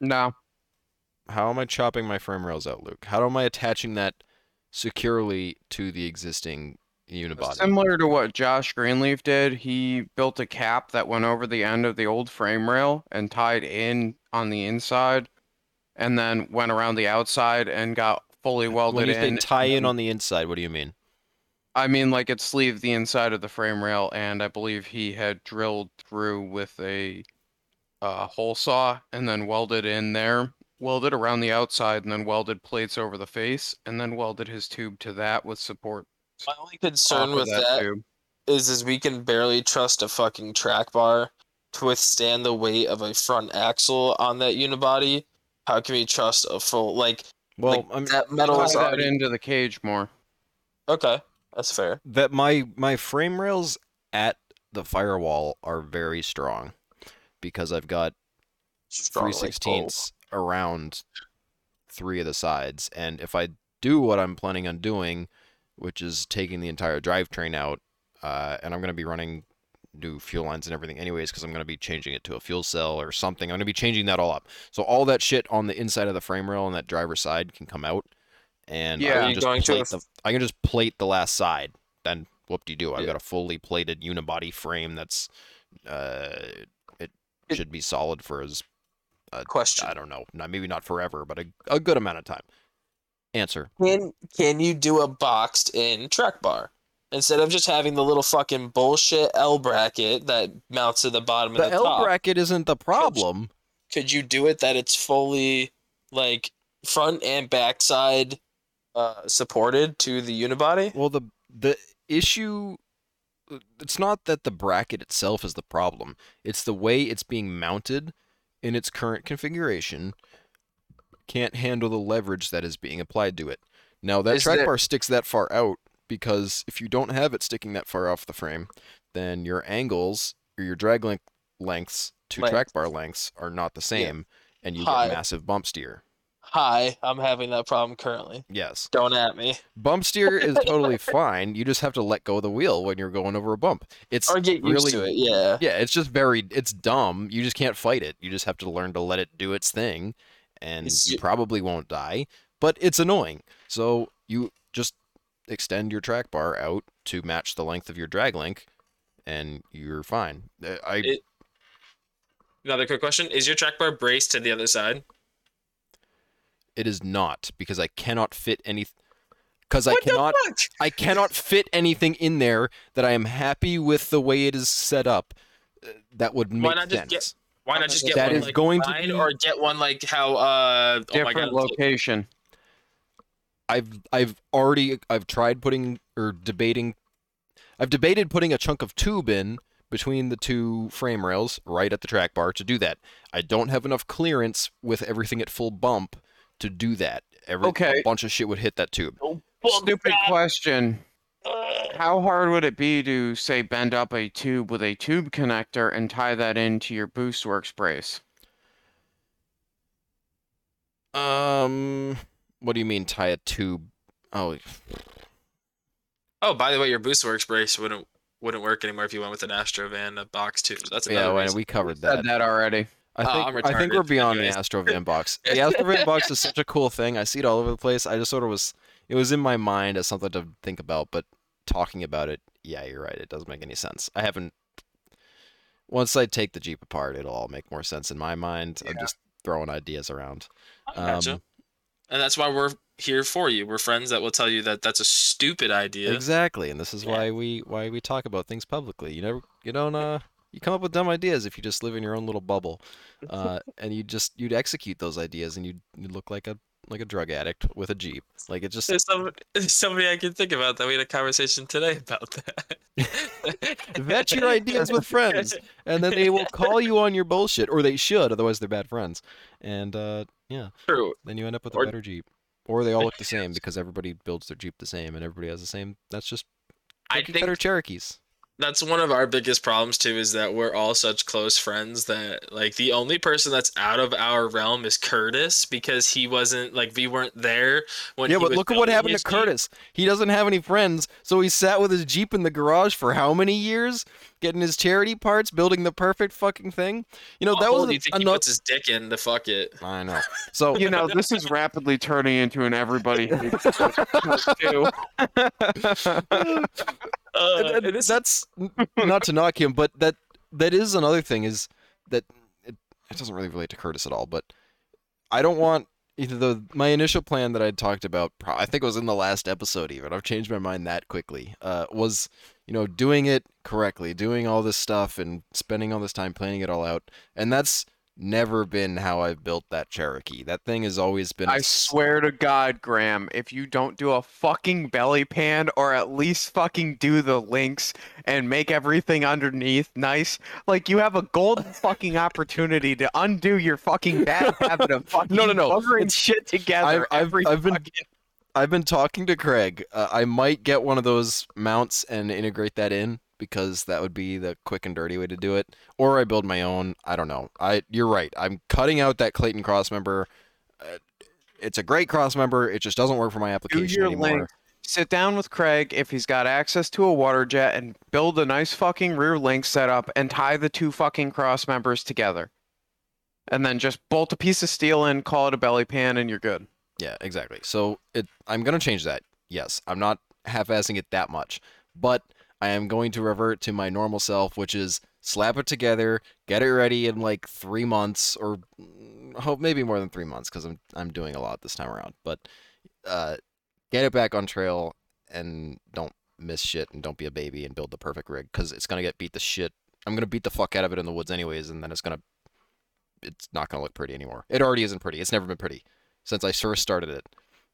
no. How am I chopping my frame rails out, Luke? How am I attaching that securely to the existing unibody? Similar to what Josh Greenleaf did, he built a cap that went over the end of the old frame rail and tied in on the inside, and then went around the outside and got fully welded when you in. tie in on the inside, what do you mean? I mean, like it sleeved the inside of the frame rail, and I believe he had drilled through with a uh, hole saw and then welded in there, welded around the outside, and then welded plates over the face, and then welded his tube to that with support. My only concern with that tube. is is we can barely trust a fucking track bar to withstand the weight of a front axle on that unibody. How can we trust a full like Well, like, I'm that metal Tie is that already into the cage more. okay? That's fair. that my my frame rails at the firewall are very strong because I've got Strong three sixteenths around three of the sides, and if I do what I'm planning on doing, which is taking the entire drivetrain out, uh, and I'm going to be running new fuel lines and everything anyways because I'm going to be changing it to a fuel cell or something. I'm going to be changing that all up. So all that shit on the inside of the frame rail on that driver's side can come out, and I Yeah. can just going plate the I can just plate the last side. Then whoop de doo. I've Yeah. got a fully plated unibody frame that's uh, it It- should be solid for as Question: I don't know, not maybe not forever, but a, a good amount of time. Answer. Can can you do a boxed in track bar instead of just having the little fucking bullshit L bracket that mounts to the bottom of The the L top? bracket isn't the problem. Could you do it that it's fully like front and backside uh, supported to the unibody? Well, the the issue it's not that the bracket itself is the problem. It's the way it's being mounted in its current configuration can't handle the leverage that is being applied to it. Now that Is track there- bar sticks that far out because if you don't have it sticking that far off the frame, then your angles or your drag length lengths to Length. track bar lengths are not the same and you Hi. get massive bump steer. Hi, I'm having that problem currently. Yes. Don't at me. Bump steer is totally fine. You just have to let go of the wheel when you're going over a bump. It's Or get used really to it. Yeah. yeah, it's just very it's dumb. You just can't fight it. You just have to learn to let it do its thing and It's- you probably won't die, but it's annoying. So you just extend your track bar out to match the length of your drag link and you're fine. Uh, I It- Another quick question: Is your track bar braced to the other side? It is not because I cannot fit any because I cannot? I cannot fit anything in there that I am happy with the way it is set up. uh, That would make Why not just sense. get- Why not just get That one is like going to mine be- or get one like how uh oh my Different god location. I've I've already I've tried putting or debating I've debated putting a chunk of tube in between the two frame rails right at the track bar to do that. I don't have enough clearance with everything at full bump to do that. Every Okay. a bunch of shit would hit that tube. Stupid question. How hard would it be to say bend up a tube with a tube connector and tie that into your boost works brace? Um what do you mean tie a tube? Oh, Oh, by the way, your boost works brace wouldn't wouldn't work anymore if you went with an Astrovan a box too. That's another yeah, well, reason. we covered Said that. that already. I Oh, think I'm I think we're beyond Anyways. the Astrovan box. The Astrovan box is such a cool thing. I see it all over the place. I just sort of was it was in my mind as something to think about, but talking about it, yeah, you're right. It doesn't make any sense. I haven't once I take the Jeep apart, it'll all make more sense in my mind. I'm just throwing ideas around. I gotcha. Um, and that's why we're here for you. We're friends that will tell you that that's a stupid idea. Exactly, and this is Yeah. why we why we talk about things publicly. You never you don't uh you come up with dumb ideas if you just live in your own little bubble, uh, and you just you'd execute those ideas and you'd, you'd look like a like a drug addict with a jeep. Like it just There's, some, there's somebody I can think about that. We had a conversation today about that. vet your ideas with friends, and then they will call you on your bullshit, or they should, otherwise they're bad friends. And uh, yeah, True. then you end up with a Or- better jeep, or they all look the same because everybody builds their jeep the same and everybody has the same. That's just I think cutter Cherokees. That's one of our biggest problems too is that we're all such close friends that like the only person that's out of our realm is Curtis because he wasn't like we weren't there when Yeah, he but was look at what happened his to Jeep. Curtis. He doesn't have any friends, so he sat with his Jeep in the garage for how many years, getting his charity parts, building the perfect fucking thing. You know, How that oh, was do you think he puts his dick in to fuck it? I know. So You know, this is rapidly turning into an everybody hates and- Uh, and is- that's not to knock him, but that that is another thing is that it, it doesn't really relate to Curtis at all. But I don't want either the my initial plan that I talked about. I think it was in the last episode. Even I've changed my mind that quickly. Uh, was you know doing it correctly, doing all this stuff and spending all this time planning it all out, and that's never been how I've built that Cherokee. That thing has always been. I swear to God, Graham, if you don't do a fucking belly pan or at least fucking do the links and make everything underneath nice, like you have a golden fucking opportunity to undo your fucking bad habit of fucking No, no, no. buggering It's- shit together I've- I've- I've been- I've been talking to Craig. Uh, I might get one of those mounts and integrate that in because that would be the quick and dirty way to do it. Or I build my own. I don't know. I you're right. I'm cutting out that Clayton cross member. Uh, it's a great cross member. It just doesn't work for my do application your anymore. link. Sit down with Craig if he's got access to a water jet and build a nice fucking rear link setup and tie the two fucking cross members together. And then just bolt a piece of steel in, call it a belly pan, and you're good. Yeah, exactly. So it I'm gonna change that. Yes, I'm not half-assing it that much, but I am going to revert to my normal self, which is slap it together, get it ready in like three months, or mm, hope maybe more than three months because I'm I'm doing a lot this time around. But uh, get it back on trail and don't miss shit and don't be a baby and build the perfect rig because it's gonna get beat the shit. I'm gonna beat the fuck out of it in the woods anyways, and then it's gonna it's not gonna look pretty anymore. It already isn't pretty. It's never been pretty since I first started it.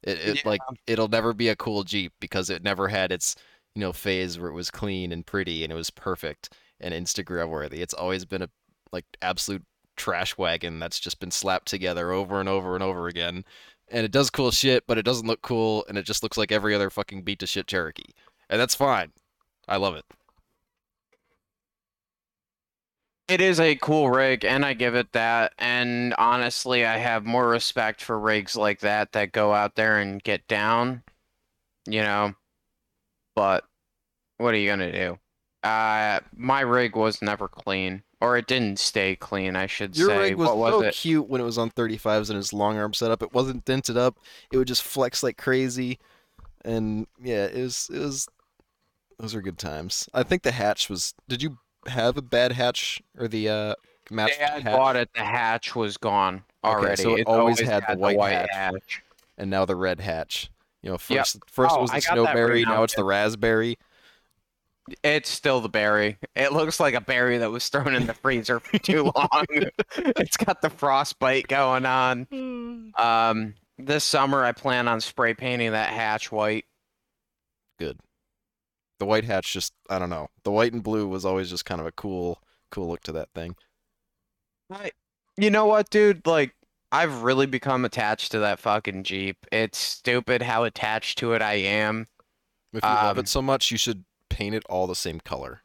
It, it Yeah. like it'll never be a cool Jeep because it never had its you know phase where it was clean and pretty and it was perfect and Instagram worthy. It's always been a like absolute trash wagon that's just been slapped together over and over and over again. And it does cool shit, but it doesn't look cool and it just looks like every other fucking beat to shit Cherokee. And that's fine. I love it. It is a cool rig, and I give it that. And honestly, I have more respect for rigs like that that go out there and get down, you know. But what are you gonna do? Uh, my rig was never clean, or it didn't stay clean, I should Your say. rig was what was so it? cute when it was on 35s and his long arm setup. It wasn't dented up. It would just flex like crazy. And yeah, it was it was those were good times. I think the hatch was did you have a bad hatch or the uh match Dad hatch? bought it. The hatch was gone already. so it It's always had the white hatch. hatch. and now the red hatch. You know, Yep. first first Oh, it was the I got that snowberry, written now it's the raspberry. It's still the berry. It looks like a berry that was thrown in the freezer for too long. it's got the frostbite going on. Um, this summer I plan on spray painting that hatch white. Good. The white hatch just I don't know. The white and blue was always just kind of a cool cool look to that thing. I, you know what, dude? Like, I've really become attached to that fucking Jeep. It's stupid how attached to it I am. If you love Um, it so much, you should paint it all the same color.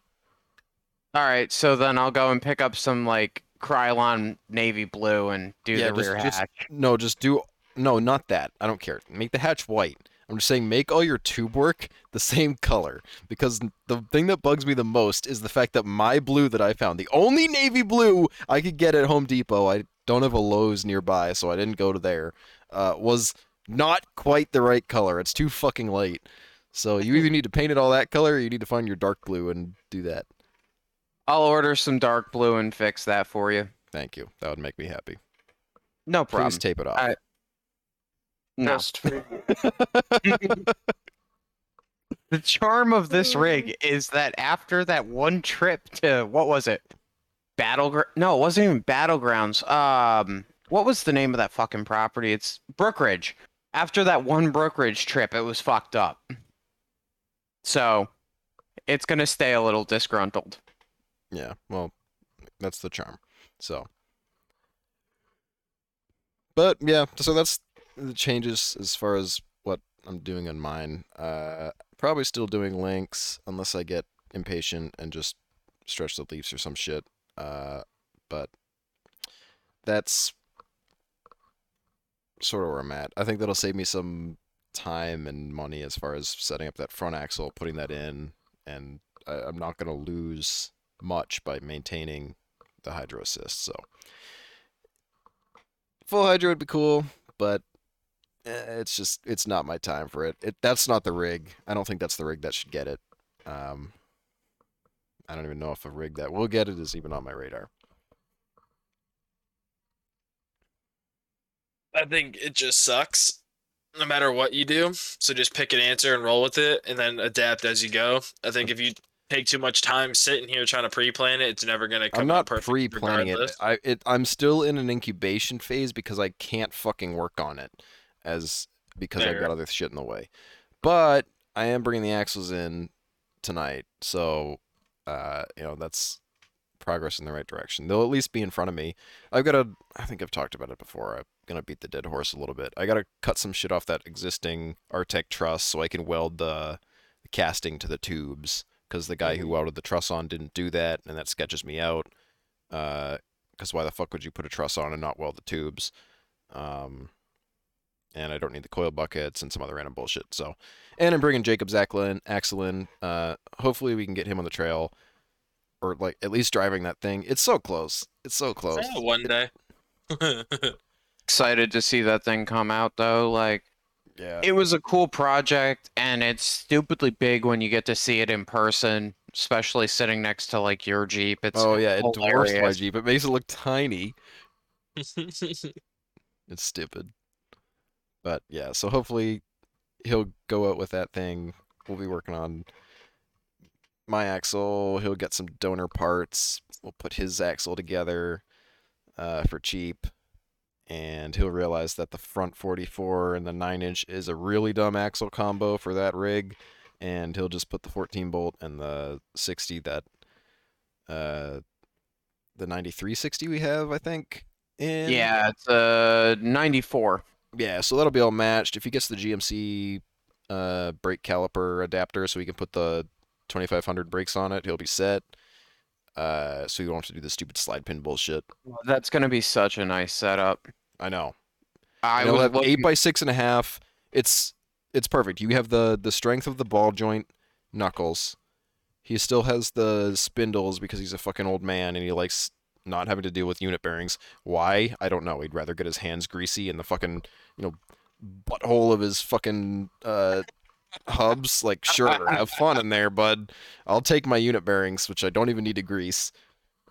All right, so then I'll go and pick up some like Krylon navy blue and do Yeah, the just- rear just- hatch. No, just do no, not that. I don't care. Make the hatch white. I'm just saying make all your tube work the same color because the thing that bugs me the most is the fact that my blue that I found, the only navy blue I could get at Home Depot, I don't have a Lowe's nearby, so I didn't go to there, uh, was not quite the right color. It's too fucking late. So you either need to paint it all that color or you need to find your dark blue and do that. I'll order some dark blue and fix that for you. Thank you. That would make me happy. No problem. Please tape it off. I- No. Just for- The charm of this rig is that after that one trip to what was it? Battleground? No, it wasn't even Battlegrounds. Um, what was the name of that fucking property? It's Brookridge. After that one Brookridge trip, it was fucked up. So, it's gonna stay a little disgruntled. Yeah, well, that's the charm. So, but yeah, so that's the changes as far as what I'm doing on mine. Uh, probably still doing links unless I get impatient and just stretch the leaves or some shit. Uh, but that's sort of where I'm at. I think that'll save me some time and money as far as setting up that front axle, putting that in, and I, I'm not gonna lose much by maintaining the hydro assist. So full hydro would be cool, but eh, it's just it's not my time for it. It that's not the rig. I don't think that's the rig that should get it. Um, I don't even know if a rig that will get it is even on my radar. I think it just sucks no matter what you do. So just pick an answer and roll with it and then adapt as you go. I think if you take too much time sitting here trying to pre-plan it, it's never going to come I'm not perfect pre-planning it. I it I'm still in an incubation phase because I can't fucking work on it as because I've got other shit in the way. But I am bringing the axles in tonight, so uh, you know that's progress in the right direction. They'll at least be in front of me. I've got to. I think I've talked about it before. Gonna beat the dead horse a little bit. I got to cut some shit off that existing Artec truss so I can weld the, the casting to the tubes because the guy who welded the truss on didn't do that, and that sketches me out. Because why the fuck would you put a truss on and not weld the tubes? Um, and I don't need the coil buckets and some other random bullshit. So, and I'm bringing Jacob axle in. Axle in. Uh, hopefully we can get him on the trail, or like at least driving that thing. It's so close. It's so close. One day. Excited to see that thing come out though. Like, Yeah. it was a cool project, and it's stupidly big when you get to see it in person, especially sitting next to like your Jeep. It's oh yeah, it dwarfs my. Jeep. It makes it look tiny. It's stupid. But yeah, so hopefully he'll go out with that thing. We'll be working on my axle. He'll get some donor parts. We'll put his axle together uh, for cheap. And he'll realize that the front 44 and the 9 inch is a really dumb axle combo for that rig. And he'll just put the 14 bolt and the 60 that uh, the 9360 we have, I think. In. Yeah, it's a 94. Yeah, so that'll be all matched. If he gets the GMC uh, brake caliper adapter, so he can put the 2500 brakes on it, he'll be set. Uh, so you don't have to do the stupid slide pin bullshit. That's gonna be such a nice setup. I know. I And he'll have eight by six and a half. It's it's perfect. You have the the strength of the ball joint knuckles. He still has the spindles because he's a fucking old man and he likes not having to deal with unit bearings. Why? I don't know. He'd rather get his hands greasy in the fucking you know butthole of his fucking uh hubs. Like sure, have fun in there, bud. I'll take my unit bearings, which I don't even need to grease.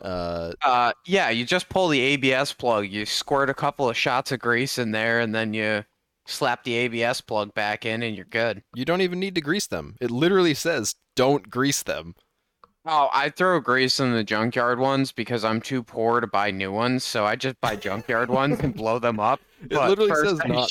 Uh, Uh, yeah, you just pull the ABS plug, you squirt a couple of shots of grease in there, and then you slap the ABS plug back in, and you're good. You don't even need to grease them. It literally says don't grease them. Oh, I throw grease in the junkyard ones because I'm too poor to buy new ones, so I just buy junkyard ones and blow them up. It But literally says I not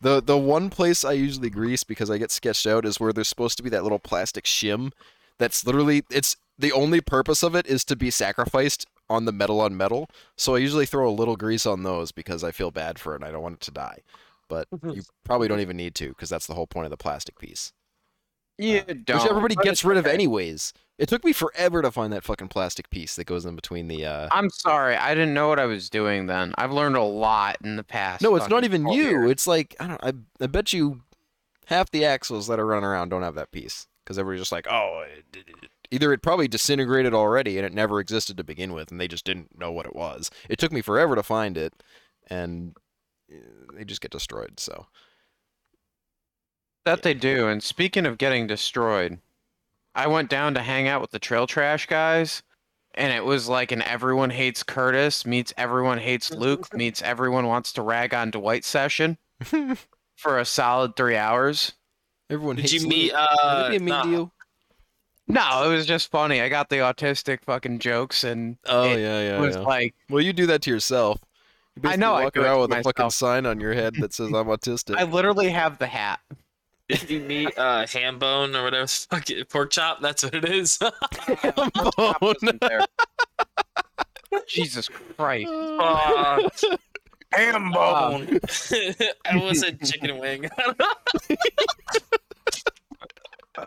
The the one place I usually grease because I get sketched out is where there's supposed to be that little plastic shim that's literally it's the only purpose of it is to be sacrificed on the metal on metal. So I usually throw a little grease on those because I feel bad for it and I don't want it to die. But you probably don't even need to because that's the whole point of the plastic piece. You Which don't. Which everybody gets rid of anyways. It took me forever to find that fucking plastic piece that goes in between the uh I'm sorry, I didn't know what I was doing then. I've learned a lot in the past. No, it's not even you. years. It's like I don't. I, I bet you half the axles that are running around don't have that piece because everybody's just like, oh, it, it- it- either it probably disintegrated already and it never existed to begin with, and they just didn't know what it was. It took me forever to find it, and uh, they just get destroyed. So That they do. And speaking of getting destroyed, I went down to hang out with the trail trash guys, and it was like an everyone hates Curtis meets everyone hates Luke meets everyone wants to rag on Dwight session for a solid three hours. everyone Did hates you meet? Luke. Uh, it be a mean nah. you? No, it was just funny. I got the autistic fucking jokes, and Oh it yeah, yeah, was yeah. like, Well, you do that to yourself. You I basically know, I walk do it around to with a fucking myself. sign on your head that says I'm autistic. I literally have the hat. Did you meet uh, ham bone or whatever? the Fuck it, pork chop. That's what it is. Top wasn't there. Jesus Christ. Uh, Ham bone. bone. I was a chicken wing.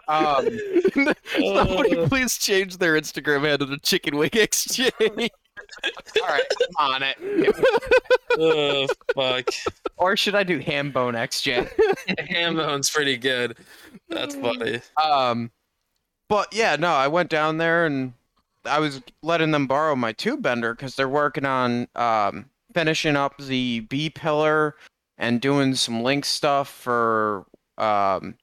Um, Somebody Uh. please change their Instagram handle to Chicken Wing Exchange. all right, I'm on it. oh fuck. Or should I do ham bone XJ? Ham bone's pretty good. That's funny. Um, but yeah, no, I went down there and I was letting them borrow my tube bender because they're working on um finishing up the B pillar and doing some link stuff for um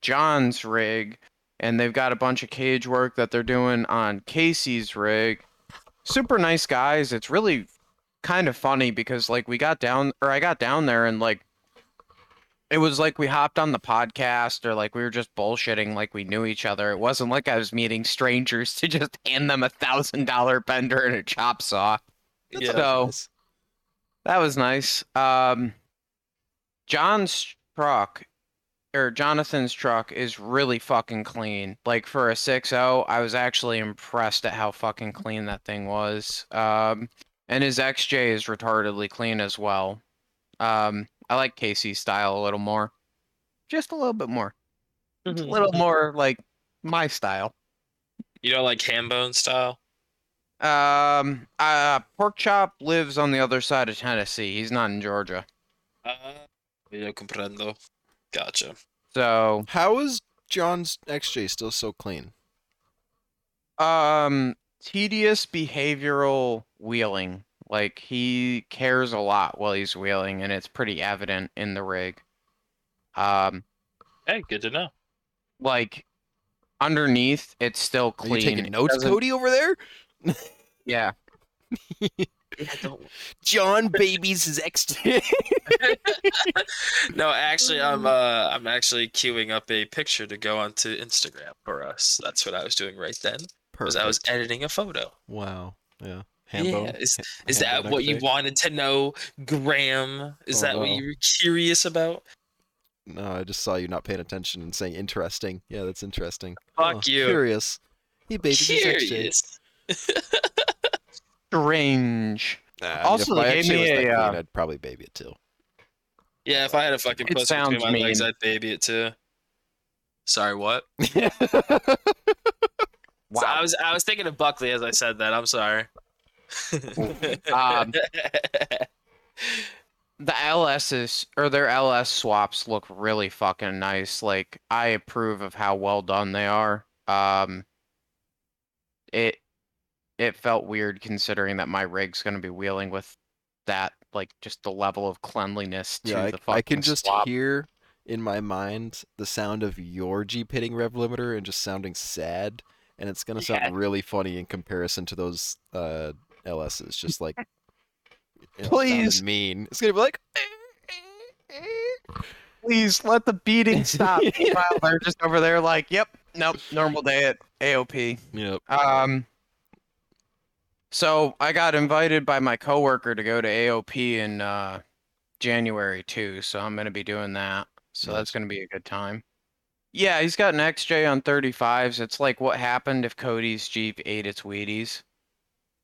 John's rig, and they've got a bunch of cage work that they're doing on Casey's rig. Super nice guys. It's really kind of funny because like we got down or I got down there and like it was like we hopped on the podcast or like we were just bullshitting like we knew each other. It wasn't like I was meeting strangers to just hand them a thousand dollar bender and a chop saw. Yeah. So that was nice. Um, John's truck or Jonathan's truck is really fucking clean. Like for a 6.0, I was actually impressed at how fucking clean that thing was. Um, and his XJ is retardedly clean as well. Um, I like Casey's style a little more. Just a little bit more. It's a little more like my style. You don't like ham bone style? Um, uh, Pork Chop lives on the other side of Tennessee. He's not in Georgia. Uh, yo comprendo. Gotcha. So, How is John's XJ still so clean? um, tedious behavioral wheeling. Like he cares a lot while he's wheeling, and it's pretty evident in the rig. Um, Hey, good to know. like underneath, it's still Are clean. you taking notes, Cody, over there? Yeah. Yeah, don't. John babies his XJ. no, actually, I'm uh, I'm actually queuing up a picture to go onto Instagram for us. That's what I was doing right then. Because I was editing a photo. Wow. Yeah. Yeah, Hambone. is- Is that Hambone what you wanted to know, Graham? Is Oh, that what you were curious about? No, I just saw you not paying attention and saying interesting. Yeah, that's interesting. Fuck Oh, you. Curious. He babies his XJ. Curious. Strange. Nah, I mean, Also, if my they gave XJ was me a, uh, clean, I'd probably baby it too. Yeah, if I had a fucking It pussy between sounds my legs. I'd baby it too. Sorry, what? Wow. So I was I was thinking of Buckley as I said that. I'm sorry. Um, the LS's or their LS swaps look really fucking nice. Like I approve of how well done they are. Um it it felt weird considering that my rig's going to be wheeling with that like just the level of cleanliness to yeah, I, the I fucking can just swap. hear in my mind the sound of your Jeep hitting rev limiter and just sounding sad, and it's gonna sound Yeah. really funny in comparison to those uh, LSs. Just like you know, Please. mean. It's gonna be like. please let the beating stop. Meanwhile, they're just over there like, yep, nope, normal day at AOP. Yep. Um, so I got invited by my coworker to go to AOP in uh, January too. So I'm gonna be doing that. So Nice. that's gonna be a good time. Yeah, he's got an XJ on 35s. It's like what happened if Cody's Jeep ate its Wheaties.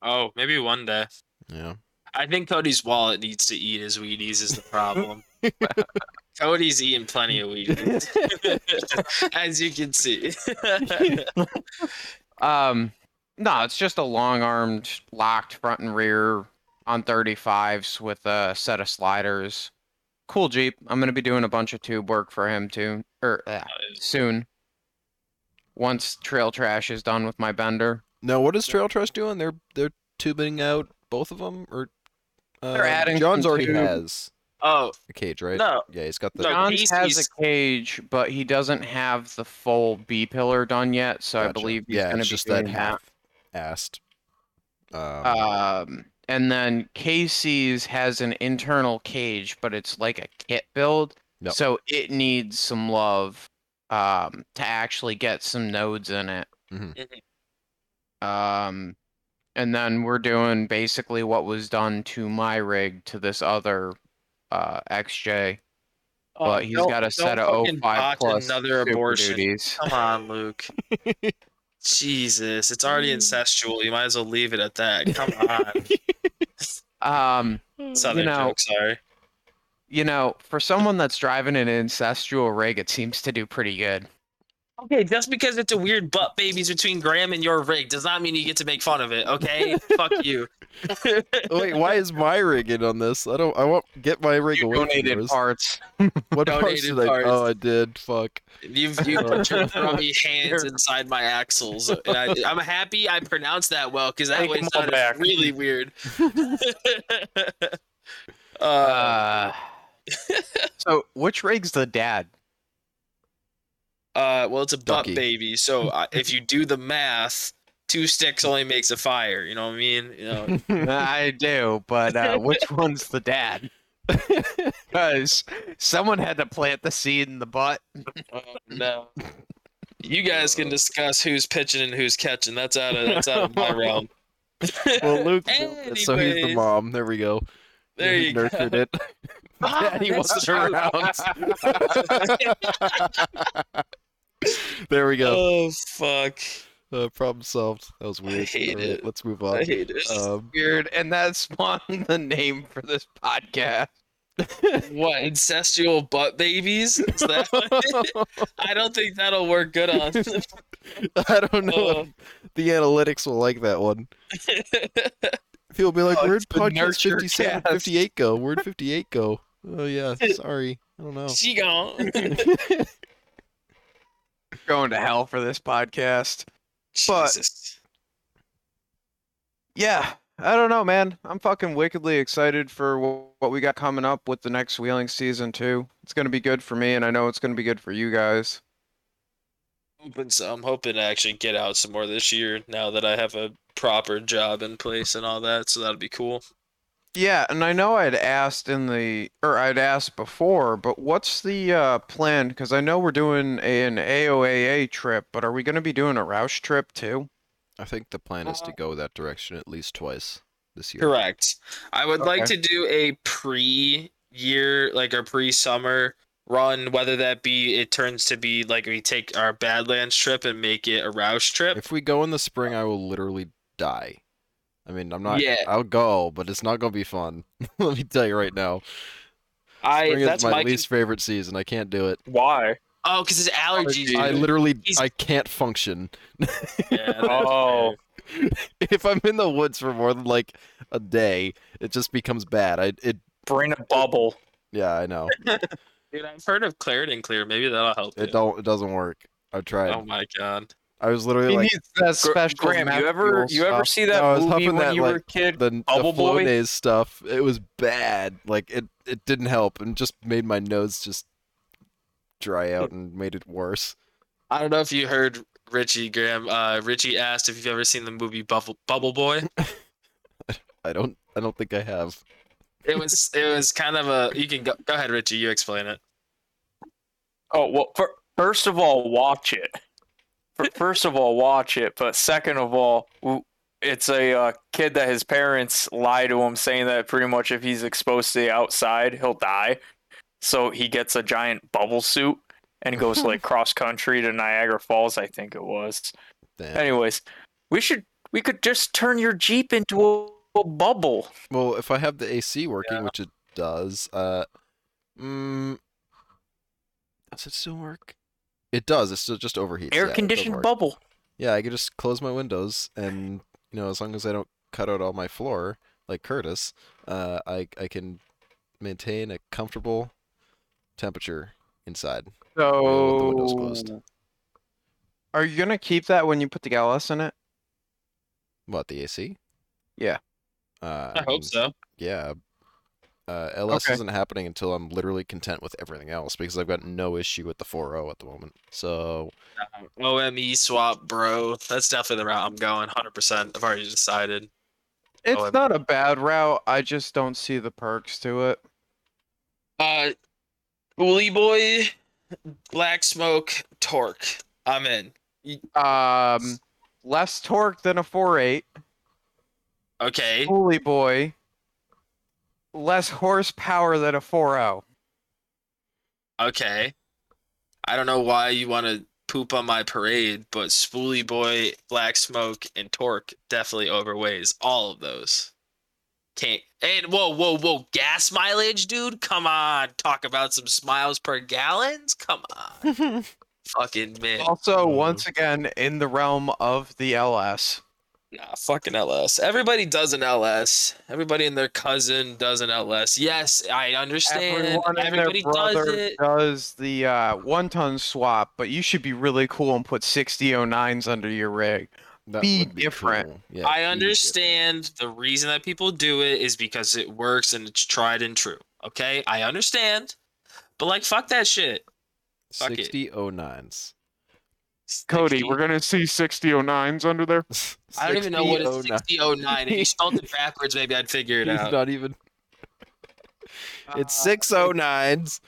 Oh, maybe one day. Yeah. I think Cody's wallet needs to eat his Wheaties is the problem. Cody's eating plenty of Wheaties, as you can see. Um, no, it's just a long-armed, locked front and rear on 35s with a set of sliders. Cool Jeep. I'm gonna be doing a bunch of tube work for him too, or uh, soon. Once Trail Trash is done with my bender, Now, what is Trail Trash doing? They're they're tubing out both of them, or uh, They're adding John's already tube. has oh a cage, right? no, Yeah, he's got the. No, John has Casey's- a cage, but he doesn't have the full B pillar done yet. So I believe he's yeah, gonna be just doing that that. Half-assed. Um, Um, and then Casey's has an internal cage, but it's like a kit build, Yep. so it needs some love um, to actually get some nodes in it. Mhm. Um, and then we're doing basically what was done to my rig to this other uh, XJ, but he's Oh, don't- got a set of fucking 05 plus another abortion. Duties. Come on, Luke. Jesus, it's already incestual. You might as well leave it at that. Come on. Um, Southern know- joke, sorry. you know, for someone that's driving an incestual rig, it seems to do pretty good. Okay, just because it's a weird butt babies between Graham and your rig does not mean you get to make fun of it, okay? Fuck you. Wait, why is my rig in on this? I don't. I won't get my rig You away from donated this. parts. What parts donated did I? parts. Oh, I did. Fuck. You've you put your grubby hands inside my axles. And I, I'm happy I pronounced that well because that Take way them sounded back. really weird. uh, Uh, so which rig's the dad? Uh, well, it's a butt Ducky. baby, so uh, if you do the math, two sticks only makes a fire. You know what I mean? You know, I do, but uh, which one's the dad? Because someone had to plant the seed in the butt. oh, no. You guys can discuss who's pitching and who's catching. That's out of that's out of my realm. Well, Luke. it, so he's the mom. There we go. There he you go. nurtured it. Daddy That's was true. around. there we go. Oh fuck! Uh, problem solved. That was weird. I hate Alright, it. Let's move on. I hate it. Um, Weird, and that spawned the name for this podcast. what incestual butt babies? Is that I don't think that'll work good on. I don't know. Uh. if the analytics will like that one. People will be like, Oh, "Where'd podcast nurture 57, cast." 58 go? Where'd 58 go?" Oh yeah, sorry. I don't know. she gone. Going to hell for this podcast. But- Yeah, I don't know, man. I'm fucking wickedly excited for what we got coming up with the next wheeling season too. It's gonna be good for me, and I know it's gonna be good for you guys. Hoping so. I'm hoping to actually get out some more this year now that I have a proper job in place and all that. So that'll be cool. Yeah, and I know I'd asked in the or I'd asked before, but what's the uh, plan? Because I know we're doing a, an AOAA trip, but are we gonna be doing a Rausch trip too? I think the plan is to go that direction at least twice this year. Correct. I would like to do a pre-year, like a pre-summer run, whether that be it turns to be like we take our Badlands trip and make it a Rausch trip. If we go in the spring, I will literally die. I mean, I'm not. Yeah. I'll go, but it's not gonna be fun. Let me tell you right now. I Spring that's is my my least favorite season. I can't do it. Why? oh, because his allergies. I literally, He's- I can't function. Yeah, Oh. if I'm in the woods for more than like a day, it just becomes bad. I it. Bring a bubble. Yeah, I know. dude, I've heard of Claritin Clear. Maybe that'll help. It you. don't. It doesn't work. I tried. Oh my god. I was literally like that special Graham, you ever fuel you ever see that No, movie when that, you were a kid? the the Bubble Boy? Flonase stuff. It was bad. Like it. It didn't help, and just made my nose just dry out and made it worse. I don't know if you heard Richie Graham. Uh, Richie asked if you've ever seen the movie Bubble Bubble Boy. I don't. I don't think I have. It was it was kind of a. You can go, go ahead, Richie. You explain it. Oh well, fir- first of all, watch it. Fir- First of all, watch it. But second of all, it's a uh, kid that his parents lie to him, saying that pretty much if he's exposed to the outside, he'll die. So he gets a giant bubble suit and goes like cross country to Niagara Falls, I think it was. Damn. Anyways, we should we could just turn your Jeep into a, a bubble. Well, if I have the AC working, Yeah. which it does, uh, mm, does it still work? It does. It still just overheats. Air it conditioned work. bubble. Yeah, I could just close my windows, and you know, as long as I don't cut out all my floor like Curtis, uh, I I can maintain a comfortable temperature inside. with the windows closed. So, are you gonna keep that when you put the LS in it? What the AC? Yeah. Uh, I hope so. Yeah. Uh, LS Okay. isn't happening until I'm literally content with everything else because I've got no issue with the 4.0 at the moment. So OME E swap, bro. That's definitely the route I'm going. 100%. I've already decided. It's I- not a bad route. I just don't see the perks to it. Uh, Woolly Boy, Black Smoke, Torque. I'm in. Um, less torque than a 4.8. Okay. Holy boy. Less horsepower than a oh. 4.0. Okay. I don't know why you want to poop on my parade, but Spoolie Boy, Black Smoke, and Torque definitely overweighs all of those. Can't. And whoa, whoa, whoa. Gas mileage, dude? Come on. Talk about some miles per gallons? Come on. Fucking man. Also, Mhm. once again, in the realm of the LS. Nah, fucking LS. Everybody does an LS. Everybody and their cousin does an LS. Yes, I understand. Everyone and Everybody their does it. does the uh, one-ton swap, but you should be really cool and put 6009s under your rig. that Be would be different. cool. Yeah, I be understand the reason that people do it is because it works and it's tried and true. Okay, I understand. But like, fuck that shit. fuck different. it. 6009s. Cody, we're gonna see 6009s under there. I don't even know what a 6009. 6009. If you spelled it backwards, maybe I'd figure it He's out. not even. It's Uh, 609s.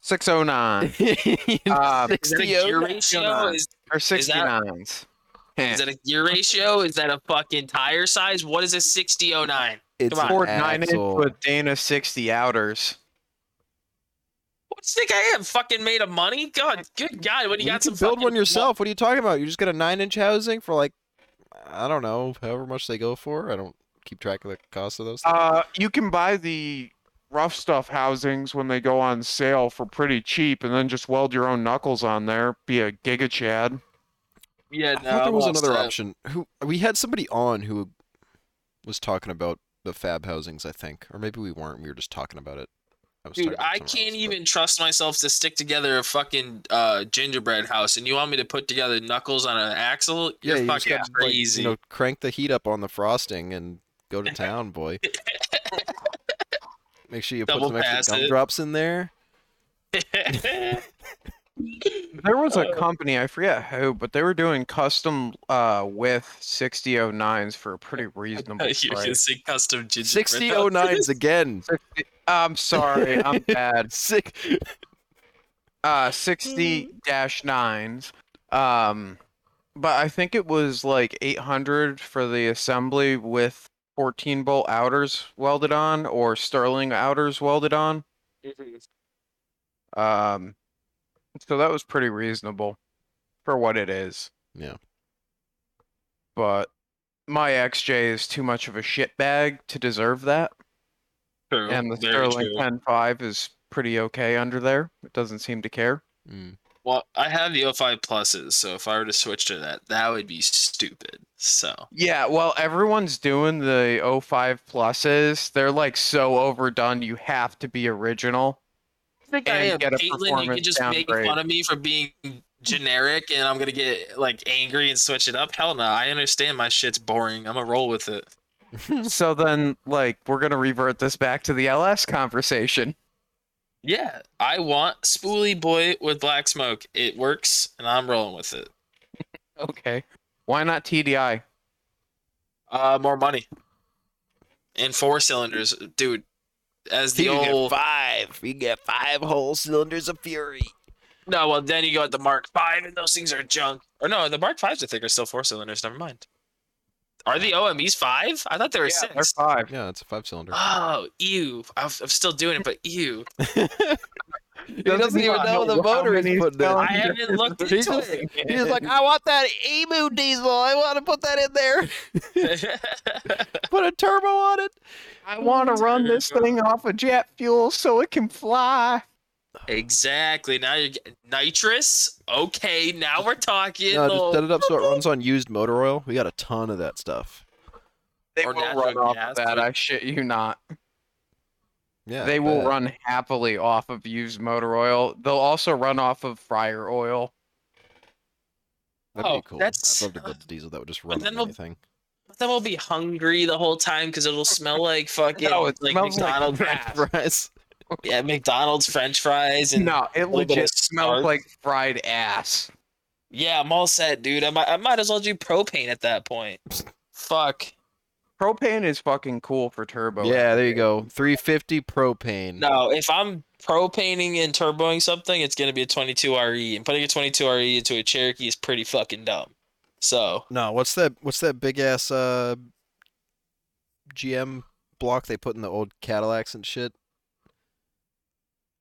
609 Um, Is that a gear ratio? Is, or Is 69s. is that a gear ratio? Is that a fucking tire size? What is a 6009? It's Come on. Ford 9 inch axle. with Dana 60 outers. What do you think I am? Fucking made of money? God, good God, when you you got can some build fucking one yourself. What are you talking about? You just got a nine-inch housing for like, I don't know, however much they go for. I don't keep track of the cost of those. Things. Uh, you can buy the rough stuff housings when they go on sale for pretty cheap, and then just weld your own knuckles on there. Be a giga chad. Yeah, I thought there was another set. option. Who we had somebody on who was talking about the fab housings, I think, or maybe we weren't. We were just talking about it. Dude, I can't else, but- even trust myself to stick together a fucking uh, gingerbread house, and you want me to put together knuckles on an axle? You're Yeah, you just gotta, like, you know, crank the heat up on the frosting and go to town, boy. Make sure you put some extra it. gumdrops in there. There was a Uh, company, I forget who, but they were doing custom uh, with 6009s for a pretty reasonable You're gonna price. say custom gingerbread. Sixty oh nines again. I'm sorry, I'm bad. Sick. Uh, 60-9s. Um, but I think it was like 800 for the assembly with 14 bolt outers welded on or Sterling outers welded on. Um, so that was pretty reasonable for what it is. Yeah. But my XJ is too much of a shitbag to deserve that, True, and the very Sterling true. 10.5 is pretty okay under there. It doesn't seem to care. Mm. Well, I have the 05 pluses, so if I were to switch to that, that would be stupid. So Yeah, well, everyone's doing the 05 pluses. They're like so overdone. You have to be original. I think I And am. get a Caitlin, you can just make fun of me for being generic, and I'm gonna get like angry and switch it up. Hell no, I understand my shit's boring. I'm gonna roll with it. so then, like, we're gonna revert this back to the LS conversation. Yeah, I want Spoolie Boy with Black Smoke. It works, and I'm rolling with it. Okay. Why not TDI? Uh, more money. And four cylinders, dude. As the You get old five. You get five whole cylinders of fury. No, well then you go at the Mark Five, and those things are junk. Or no, the Mark Fives I think are still four cylinders. Never mind. Are the OMEs five? I thought they were Yeah, they're five. Yeah, it's a five cylinder. Oh, ew! I'm, I'm still doing it, but ew. he doesn't even know the motor he's putting in. I haven't looked He's just, it. he's like, I want that emu diesel. I want to put that in there. Put a turbo on it. I want to run this thing off of jet fuel so it can fly. exactly. Now you're getting nitrous. Okay, now we're talking. No, just set it up so it oh. runs on used motor oil. We got a ton of that stuff. They Or will run off gas, of that. but- I shit you not. Yeah, they will bet. run happily off of used motor oil. They'll also run off of fryer oil. That'd Oh, be cool. that's- I'd love to build a diesel that would just run then on we'll- anything. But then we'll be hungry the whole time because it'll smell like fucking No, it like smells like McDonald's. gas. Fries. yeah, McDonald's French fries and No, it little bit of legit smells like fried ass. yeah, I'm all set, dude. I might, I might as well do propane at that point. Fuck. Propane is fucking cool for turbo. Yeah, there you go. 350 propane. No, if I'm propaning and turboing something, it's gonna be a 22 RE, and putting a 22 RE into a Cherokee is pretty fucking dumb. So No, what's that? What's that big ass uh, GM block they put in the old Cadillacs and shit?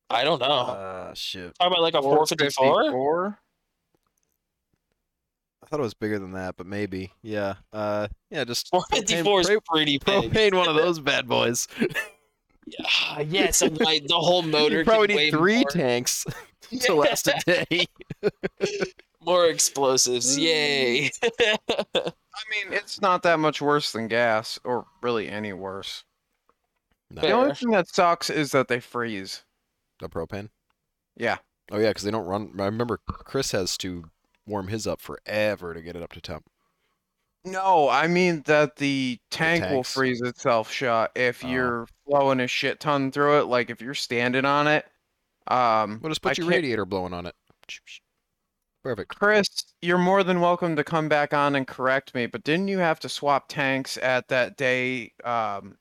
I don't know. Uh, shit. Talk about like a 454. 454? I thought it was bigger than that, but maybe. Yeah. Uh, yeah, just 454 is propane, pretty big. propane one of those bad boys. Yeah, yeah, so like the whole motor. you probably can weigh need three more. tanks to last a day. More explosives, yay! I mean, it's not that much worse than gas, or really any worse. No, The only thing that sucks is that they freeze. the propane. Yeah. Oh yeah, because they don't run. I remember Chris has to warm his up forever to get it up to temp. No, I mean that the tank will freeze itself shut if Oh. you're flowing a shit ton through it. Like if you're standing on it. Um, Well, just put I your can't- radiator blowing on it. Perfect. Chris, you're more than welcome to come back on and correct me, but didn't you have to swap tanks at that day um,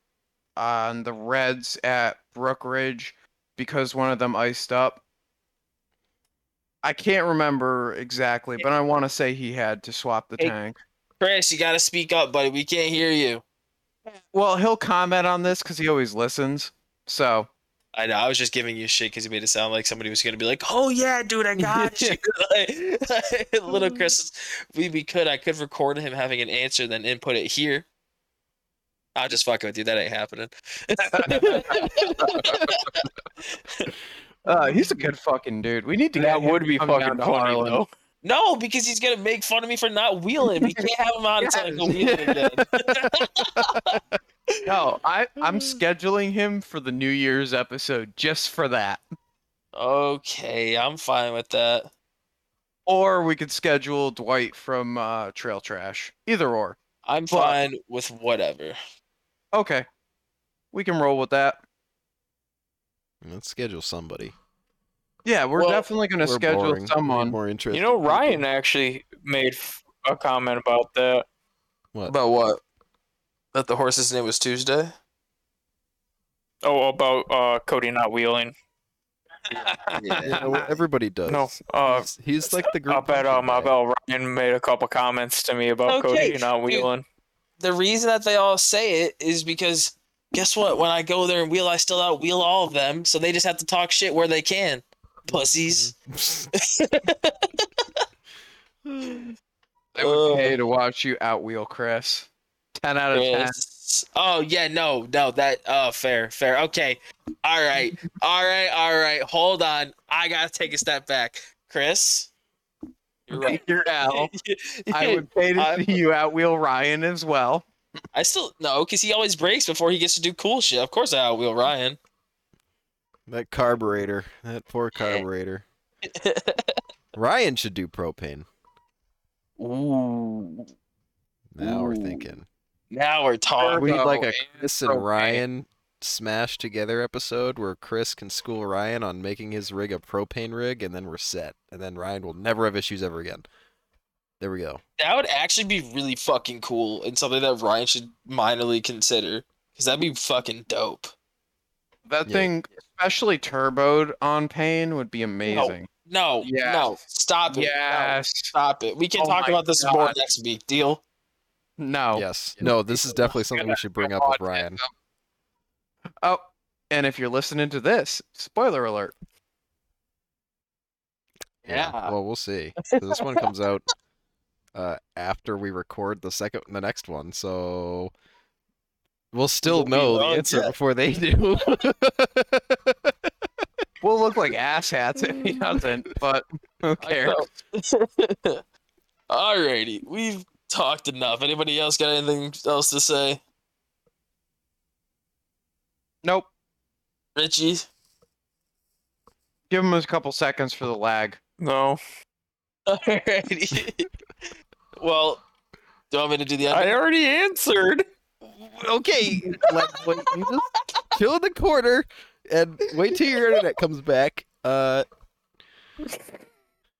on the Reds at Brookridge because one of them iced up? I can't remember exactly, but I want to say he had to swap the Hey- tank. Chris, you gotta speak up, buddy. We can't hear you. Well, he'll comment on this because he always listens. So, I know. I was just giving you shit because you made it sound like somebody was gonna be like, "Oh yeah, dude, I got you." little Chris, we we could. I could record him having an answer, then input it here. I'll just fucking with you. That ain't happening. uh, he's a good fucking dude. We need to That get him would to be fucking funny Harlan. though. no, because he's gonna make fun of me for not wheeling. We can't have him on until I go wheeling again. No, I I'm scheduling him for the New Year's episode just for that. okay, I'm fine with that. Or we could schedule Dwight from uh, Trail Trash. Either or. I'm But- fine with whatever. Okay. We can roll with that. Let's schedule somebody. Yeah, we're Well, definitely going to schedule boring. Someone. more interesting. You know, people. Ryan actually made f- a comment about that. What? About what? That the horse's name was Tuesday. Oh, about uh, Cody not wheeling. Yeah, well, everybody does. No, uh, he's, he's like the group. up at um, about Ryan made a couple comments to me about Okay, Cody not dude. wheeling. the reason that they all say it is because guess what? When I go there and wheel, I still out wheel all of them. So they just have to talk shit where they can. Pussies. I would pay to watch you outwheel Chris. 10 out of 10. Oh yeah, no, no, that oh fair, fair. Okay. All right. All right, all right. Hold on. I gotta take a step back. Chris. You're right. You're Al. I would pay to see you outwheel Ryan as well. I still no, because he always breaks before he gets to do cool shit. Of course I outwheel Ryan. that carburetor. That poor carburetor. Ryan should do propane. Ooh. Now we're thinking. Now we're talking. We need like a Chris and propane. Ryan smash together episode where Chris can school Ryan on making his rig a propane rig, and then we're set. And then Ryan will never have issues ever again. There we go. That would actually be really fucking cool and something that Ryan should minorly consider. Because that'd be fucking dope. That Yeah. thing, especially turboed on pain, would be amazing. no, no, Yes. stop it. No, Yes. stop it. We can Oh talk about this more next week. Deal? No. Yes. No, this is definitely something we should bring up with Ryan. Oh, and if you're listening to this, spoiler alert. Yeah. Well, we'll see. So this one comes out uh, after we record the second, the next one, so we'll still Won't know the answer yet. before they do. We'll look like asshats if he doesn't, but who cares? Alrighty, we've talked enough. Anybody else got anything else to say? Nope. Richie? Give him a couple seconds for the lag. No, Alrighty. Well, do you want me to do the other I already answered. okay, let, wait, you just chill in the corner and wait till your internet comes back. Uh,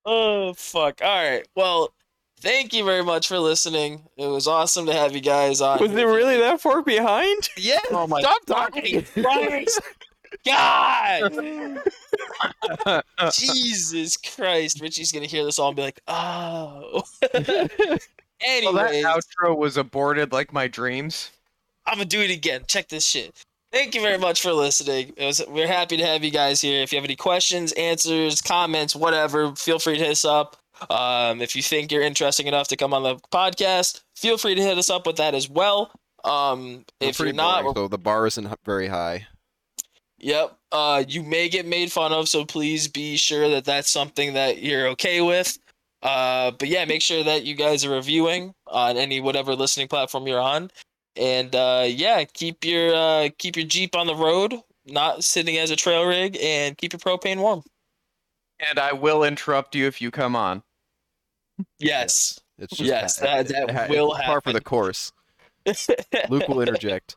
Oh fuck! All right. Well, thank you very much for listening. It was awesome to have you guys on. Was it really that far behind? yeah, Oh my stop talking. Christ! God! Jesus Christ! Richie's gonna hear this all and be like, "Oh." Well, Anyways, that outro was aborted like my dreams. I'm gonna do it again. Check this shit. Thank you very much for listening. It was we're happy to have you guys here. If you have any questions, answers, comments, whatever, feel free to hit us up. Um, if you think you're interesting enough to come on the podcast, feel free to hit us up with that as well. Um, if you're not, boring, so the bar isn't very high. Yep. Uh, you may get made fun of, so please be sure that that's something that you're okay with. Uh, but yeah, make sure that you guys are reviewing on any whatever listening platform you're on, and uh, yeah, keep your uh, keep your Jeep on the road, not sitting as a trail rig, and keep your propane warm. And I will interrupt you if you come on. Yes. It's just Yes, ha- that- that ha- will it's par for the course. Luke will interject.